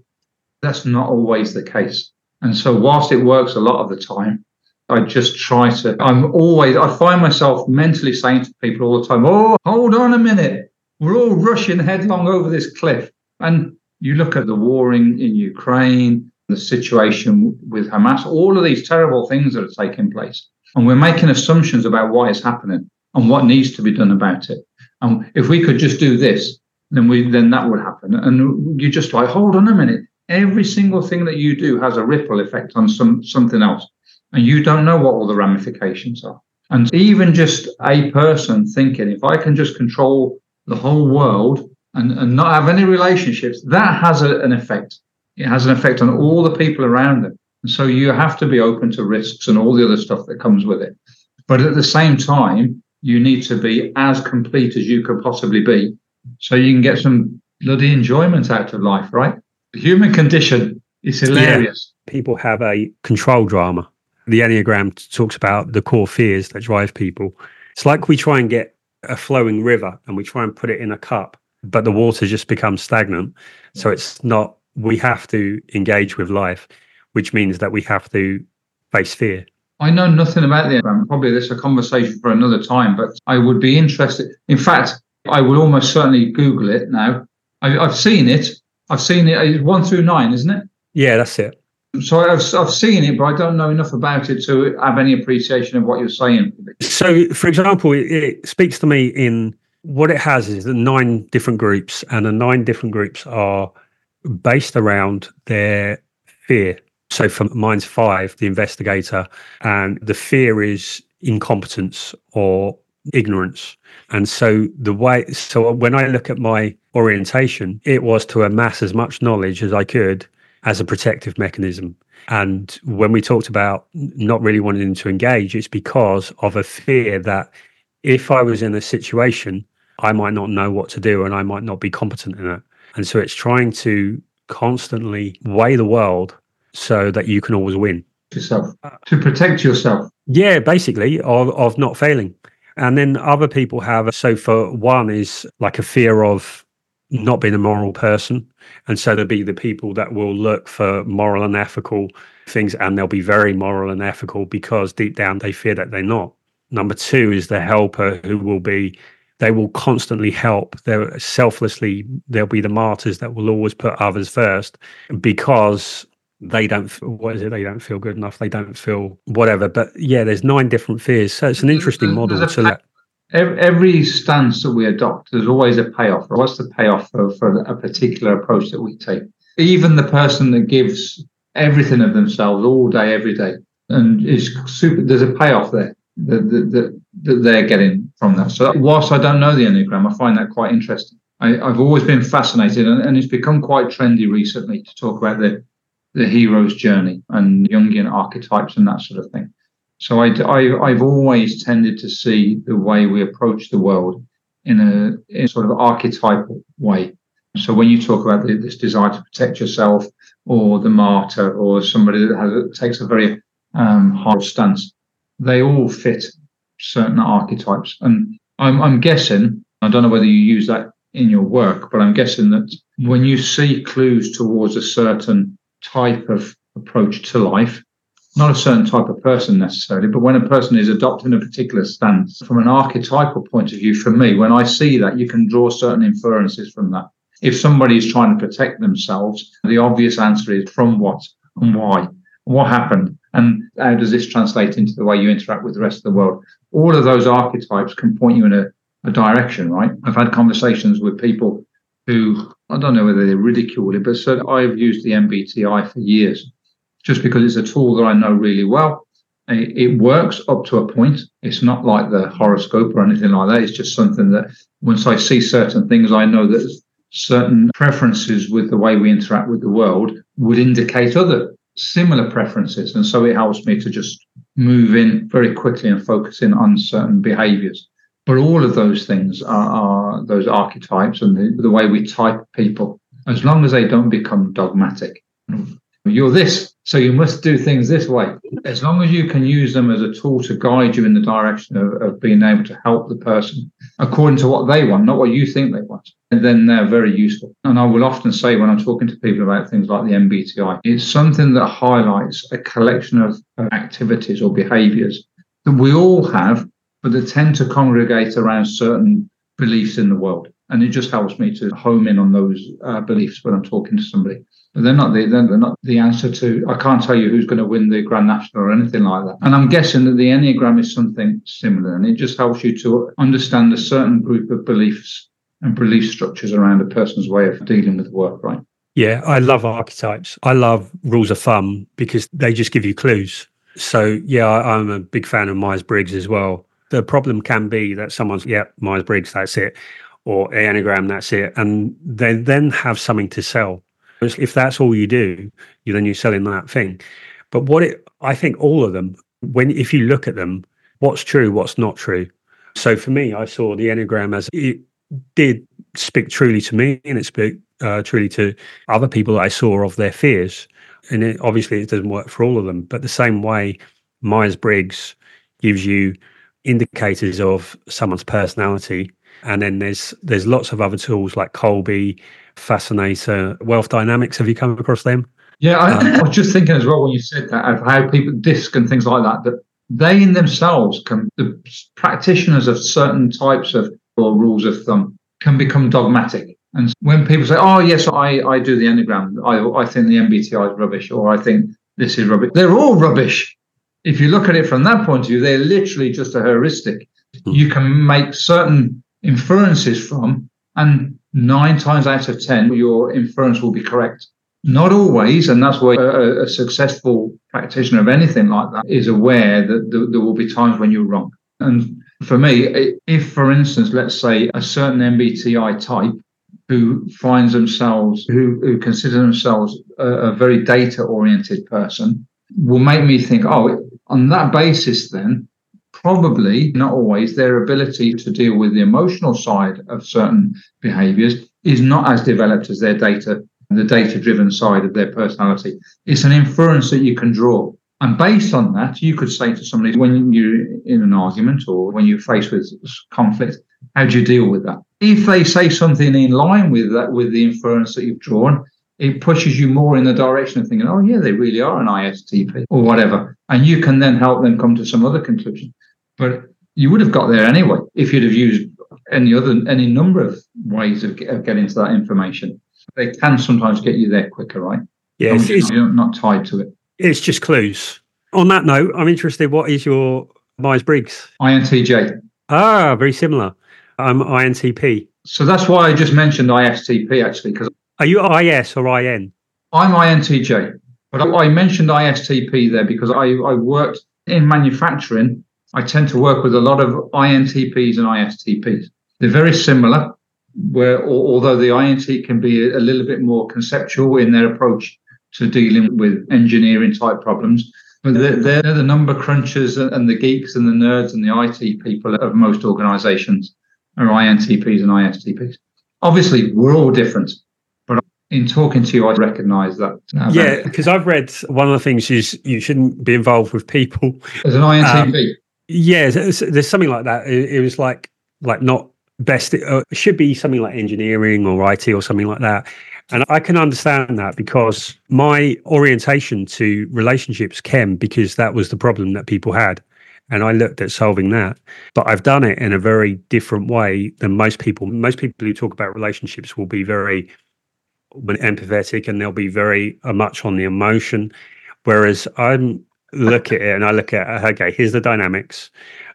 That's not always the case. And so, whilst it works a lot of the time, I just try to, I'm always, I find myself mentally saying to people all the time, oh, hold on a minute. We're all rushing headlong over this cliff. And you look at the warring in Ukraine, the situation with Hamas, all of these terrible things that are taking place. And we're making assumptions about why it's happening and what needs to be done about it. And if we could just do this, then we then that would happen. And you just like, hold on a minute. Every single thing that you do has a ripple effect on some something else. And you don't know what all the ramifications are. And even just a person thinking, if I can just control the whole world and, and not have any relationships, that has a, an effect. It has an effect on all the people around them. So you have to be open to risks and all the other stuff that comes with it. But at the same time, you need to be as complete as you could possibly be so you can get some bloody enjoyment out of life, right? The human condition is hilarious. Yeah. People have a control drama. The Enneagram talks about the core fears that drive people. It's like we try and get a flowing river and we try and put it in a cup, but the water just becomes stagnant. So it's not, we have to engage with life, which means that we have to face fear. I know nothing about the Enneagram. Probably this is a conversation for another time, but I would be interested. In fact, I will almost certainly Google it now. I, have seen it. I've seen it. It's one through nine, isn't it? Yeah, that's it. So I've, I've seen it, but I don't know enough about it to have any appreciation of what you're saying. So, for example, it, it speaks to me in what it has is the nine different groups, and the nine different groups are based around their fear. So, for mine's five, the investigator, and the fear is incompetence or ignorance. And so the way, so when I look at my orientation, it was to amass as much knowledge as I could as a protective mechanism. And when we talked about not really wanting to engage, it's because of a fear that if I was in a situation, I might not know what to do and I might not be competent in it. And so it's trying to constantly weigh the world so that you can always win. Yourself to protect yourself. Yeah, basically, of, of not failing. And then other people have, so for one is like a fear of not being a moral person. And so there'll be the people that will look for moral and ethical things and they'll be very moral and ethical because deep down they fear that they're not. Number two is the helper who will be they will constantly help. They're selflessly, they'll be the martyrs that will always put others first because they don't what is it? They don't feel good enough. They don't feel whatever. But yeah there's nine different fears. So it's an interesting model to every stance that we adopt there's always a payoff. What's the payoff for, for a particular approach that we take? Even the person that gives everything of themselves all day every day and is super there's a payoff there that, that, that they're getting from that. So whilst I don't know the Enneagram, I find that quite interesting. I, have always been fascinated, and, and, it's become quite trendy recently to talk about the the hero's journey and Jungian archetypes and that sort of thing. So I, I, I've always tended to see the way we approach the world in a, in a sort of archetypal way. So when you talk about the, this desire to protect yourself, or the martyr, or somebody that has, takes a very um, hard stance, they all fit certain archetypes. And I'm, I'm guessing, I don't know whether you use that in your work, but I'm guessing that when you see clues towards a certain type of approach to life, not a certain type of person necessarily, but when a person is adopting a particular stance from an archetypal point of view, for me, when I see that, you can draw certain inferences from that. If somebody is trying to protect themselves, the obvious answer is from what and why? What happened? And how does this translate into the way you interact with the rest of the world? All of those archetypes can point you in a, a direction, right? I've had conversations with people who I don't know whether they ridicule it, but said I've used the MBTI for years just because it's a tool that I know really well. It works up to a point. It's not like the horoscope or anything like that. It's just something that once I see certain things, I know that certain preferences with the way we interact with the world would indicate other similar preferences. And so it helps me to just move in very quickly and focus in on certain behaviors. But all of those things are, are those archetypes and the, the way we type people, as long as they don't become dogmatic. You're this, so you must do things this way. As long as you can use them as a tool to guide you in the direction of, of being able to help the person according to what they want, not what you think they want, and then they're very useful. And I will often say when I'm talking to people about things like the MBTI, it's something that highlights a collection of activities or behaviors that we all have, but they tend to congregate around certain beliefs in the world. And it just helps me to home in on those uh, beliefs when I'm talking to somebody. But they're not the they're not the answer to. I can't tell you who's going to win the Grand National or anything like that. And I'm guessing that the Enneagram is something similar, and it just helps you to understand a certain group of beliefs and belief structures around a person's way of dealing with work. Right? Yeah, I love archetypes. I love rules of thumb because they just give you clues. So yeah, I'm a big fan of Myers Briggs as well. The problem can be that someone's yeah Myers Briggs, that's it, or Enneagram, that's it, and they then have something to sell if that's all you do, you then you're selling that thing. But what it, I think all of them, when if you look at them, what's true, what's not true. So for me, I saw the Enneagram as it did speak truly to me, and it spoke uh, truly to other people that I saw of their fears. And it, obviously, it doesn't work for all of them. But the same way, Myers Briggs gives you indicators of someone's personality, and then there's there's lots of other tools like Kolbe, fascinator, Wealth Dynamics. Have you come across them? Yeah, I, um, I was just thinking as well when you said that of how people DISC and things like that that they in themselves can the practitioners of certain types of or rules of thumb can become dogmatic. And when people say, "Oh yes, I, I do the enneagram. I I think the MBTI is rubbish," or "I think this is rubbish," they're all rubbish. If you look at it from that point of view, they're literally just a heuristic. Hmm. You can make certain inferences from, and nine times out of 10, your inference will be correct. Not always, and that's why a, a successful practitioner of anything like that is aware that th- there will be times when you're wrong. And for me, if, for instance, let's say a certain MBTI type who finds themselves, who, who consider themselves a, a very data oriented person, will make me think, oh, on that basis, then probably, not always, their ability to deal with the emotional side of certain behaviors is not as developed as their data, the data driven side of their personality. It's an inference that you can draw. And based on that, you could say to somebody when you're in an argument or when you're faced with conflict, how do you deal with that? If they say something in line with that, with the inference that you've drawn, it pushes you more in the direction of thinking, oh, yeah, they really are an ISTP or whatever. And you can then help them come to some other conclusion. But you would have got there anyway if you'd have used any other, any number of ways of, of getting to that information. They can sometimes get you there quicker, right? Yeah, it's, it's, you're not tied to it. It's just clues. On that note, I'm interested. What is your Myers Briggs? INTJ. Ah, very similar. I'm INTP. So that's why I just mentioned ISTP actually, because are you IS or IN? I'm INTJ, but I mentioned ISTP there because I, I worked in manufacturing. I tend to work with a lot of INTPs and ISTPs. They're very similar, where although the INT can be a little bit more conceptual in their approach to dealing with engineering type problems. But they're, they're the number crunchers and the geeks and the nerds and the IT people of most organizations are INTPs and ISTPs. Obviously, we're all different in talking to you, I recognise that. Yeah, because I've read one of the things is you shouldn't be involved with people. As an INTP. Um, yeah, there's, there's, something like that. It, it, was like like not best. It uh, should be something like engineering or IT or something like that. And I can understand that because my orientation to relationships came because that was the problem that people had. And I looked at solving that. But I've done it in a very different way than most people. Most people who talk about relationships will be very empathetic and they'll be very uh, much on the emotion. Whereas I'm look at it and I look at okay, here's the dynamics,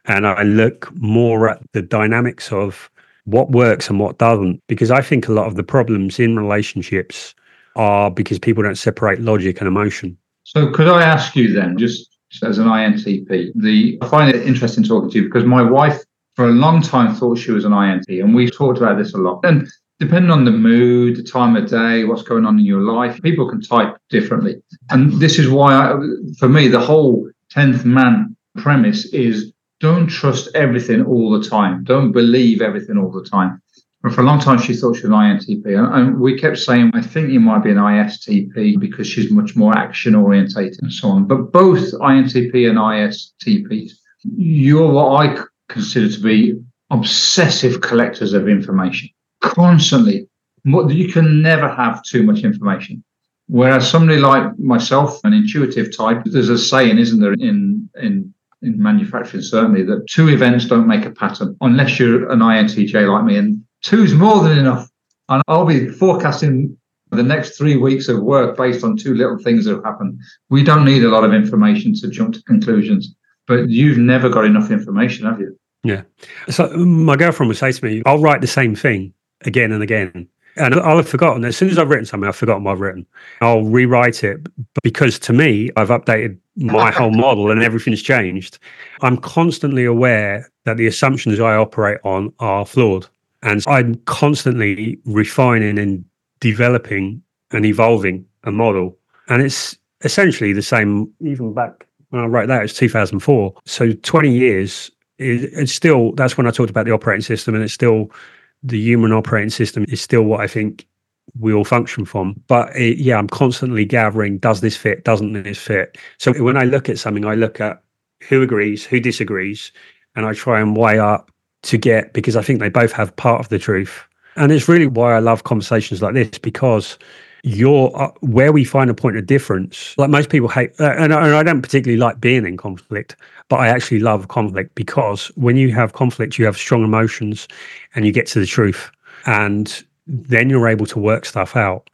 and I look more at the dynamics of what works and what doesn't. Because I think a lot of the problems in relationships are because people don't separate logic and emotion. So could I ask you then, just as an INTP, the I find it interesting talking to you because my wife for a long time thought she was an INT, and we talked about this a lot. And depending on the mood, the time of day, what's going on in your life, people can type differently. And this is why, I, for me, the whole 10th man premise is don't trust everything all the time. Don't believe everything all the time. And for a long time, she thought she was an INTP. And we kept saying, I think you might be an ISTP because she's much more action orientated and so on. But both INTP and ISTPs, you're what I consider to be obsessive collectors of information constantly. You can never have too much information. Whereas somebody like myself, an intuitive type, there's a saying, isn't there, in in in manufacturing certainly, that two events don't make a pattern unless you're an INTJ like me, and two's more than enough. And I'll be forecasting the next three weeks of work based on two little things that have happened. We don't need a lot of information to jump to conclusions, but you've never got enough information, have you? Yeah. So my girlfriend would say to me, I'll write the same thing again and again. And I'll have forgotten. As soon as I've written something, I've forgotten what I've written. I'll rewrite it because to me, I've updated my whole <laughs> model and everything's changed. I'm constantly aware that the assumptions I operate on are flawed. And I'm constantly refining and developing and evolving a model. And it's essentially the same, even back when I wrote that, it's 2004. So 20 years, it's still, that's when I talked about the operating system, and it's still the human operating system is still what I think we all function from. But it, yeah, I'm constantly gathering does this fit, doesn't this fit? So when I look at something, I look at who agrees, who disagrees, and I try and weigh up to get because I think they both have part of the truth. And it's really why I love conversations like this because you're uh, where we find a point of difference. Like most people hate, uh, and, and I don't particularly like being in conflict, but I actually love conflict because when you have conflict, you have strong emotions and you get to the truth. And then you're able to work stuff out.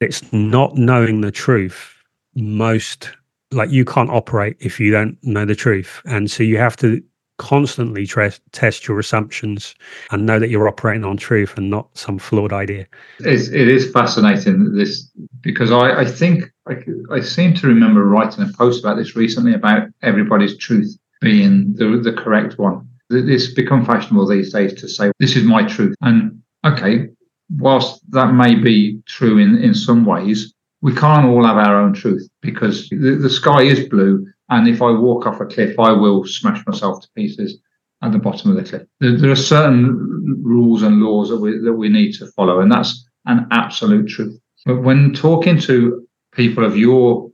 It's not knowing the truth. Most, like, you can't operate if you don't know the truth. And so you have to constantly test your assumptions and know that you're operating on truth and not some flawed idea. It's, it is fascinating this because I, I think I, I seem to remember writing a post about this recently about everybody's truth being the, the correct one. It's become fashionable these days to say, this is my truth. And okay, whilst that may be true in, in some ways, we can't all have our own truth because the, the sky is blue and if I walk off a cliff, I will smash myself to pieces at the bottom of the cliff. There, there are certain rules and laws that we, that we need to follow, and that's an absolute truth. But when talking to people of your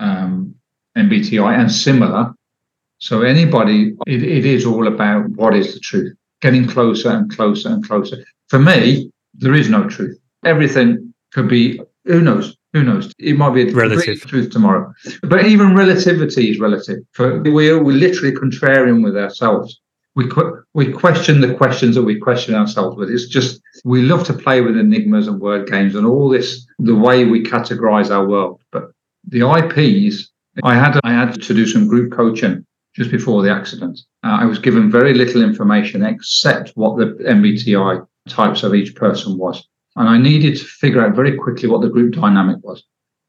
um, MBTI and similar, so anybody, it, it is all about what is the truth, getting closer and closer and closer. For me, there is no truth. Everything could be who knows who knows? It might be a relative. Truth tomorrow. But even relativity is relative. For we're, we're literally contrarian with ourselves. We we question the questions that we question ourselves with. It's just we love to play with enigmas and word games and all this the way we categorize our world. But the IPs, I had I had to do some group coaching just before the accident. Uh, I was given very little information except what the MBTI types of each person was, and I needed to figure out very quickly what the group dynamic was.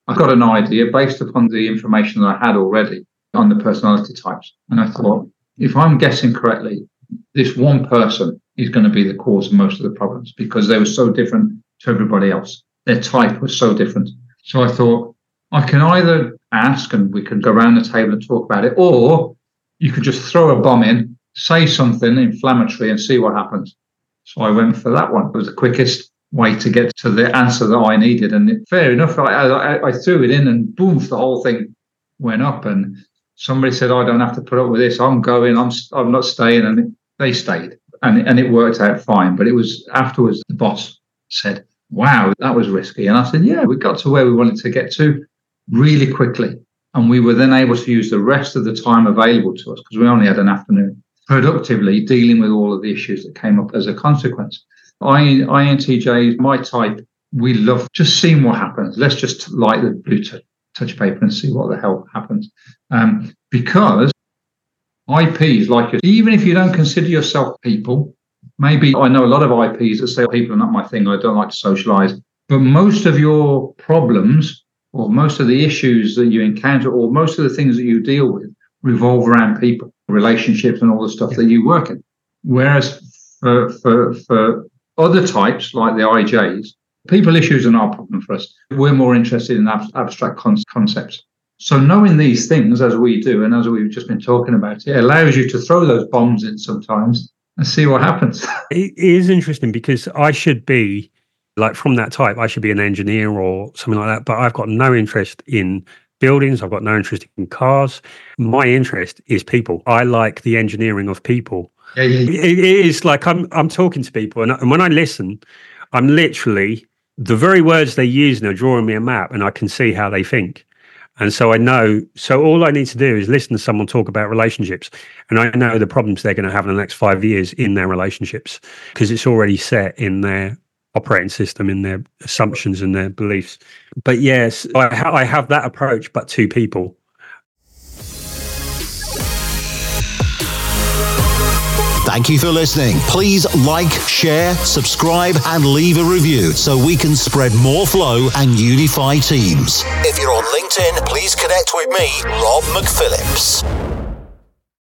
I got an idea based upon the information that I had already on the personality types, and I thought if I'm guessing correctly, this one person is going to be the cause of most of the problems because they were so different to everybody else. Their type was so different. So I thought I can either ask and we can go around the table and talk about it, or you could just throw a bomb in, say something inflammatory and see what happens. So I went for that one. It was the quickest way to get to the answer that I needed. And fair enough, I, I, I threw it in and boom, the whole thing went up. And somebody said, I don't have to put up with this. I'm going. I'm I'm not staying, and they stayed, and and it worked out fine. But it was afterwards the boss said, "Wow, that was risky," and I said, "Yeah, we got to where we wanted to get to really quickly." And we were then able to use the rest of the time available to us because we only had an afternoon productively dealing with all of the issues that came up as a consequence. I, INTJ, my type, we love just seeing what happens. Let's just light the blue touch paper and see what the hell happens. Um, because IPs, like even if you don't consider yourself people, maybe I know a lot of IPs that say people are not my thing, I don't like to socialize, but most of your problems or most of the issues that you encounter or most of the things that you deal with revolve around people, relationships, and all the stuff that you work in. Whereas for, for, for other types like the IJs, people issues are not a problem for us. We're more interested in ab- abstract con- concepts. So knowing these things as we do, and as we've just been talking about, it allows you to throw those bombs in sometimes and see what happens. <laughs> it is interesting because I should be like from that type, I should be an engineer or something like that, but I've got no interest in buildings. I've got no interest in cars. My interest is people. I like the engineering of people. Yeah, yeah. It, it is like I'm I'm talking to people, and, and when I listen, I'm literally the very words they use are drawing me a map, and I can see how they think. And so I know, so all I need to do is listen to someone talk about relationships. And I know the problems they're going to have in the next five years in their relationships because it's already set in their operating system, in their assumptions and their beliefs. But yes, I, ha- I have that approach, but to people. Thank you for listening. Please like, share, subscribe, and leave a review so we can spread more flow and unify teams. If you're on LinkedIn, please connect with me, Rob McPhillips.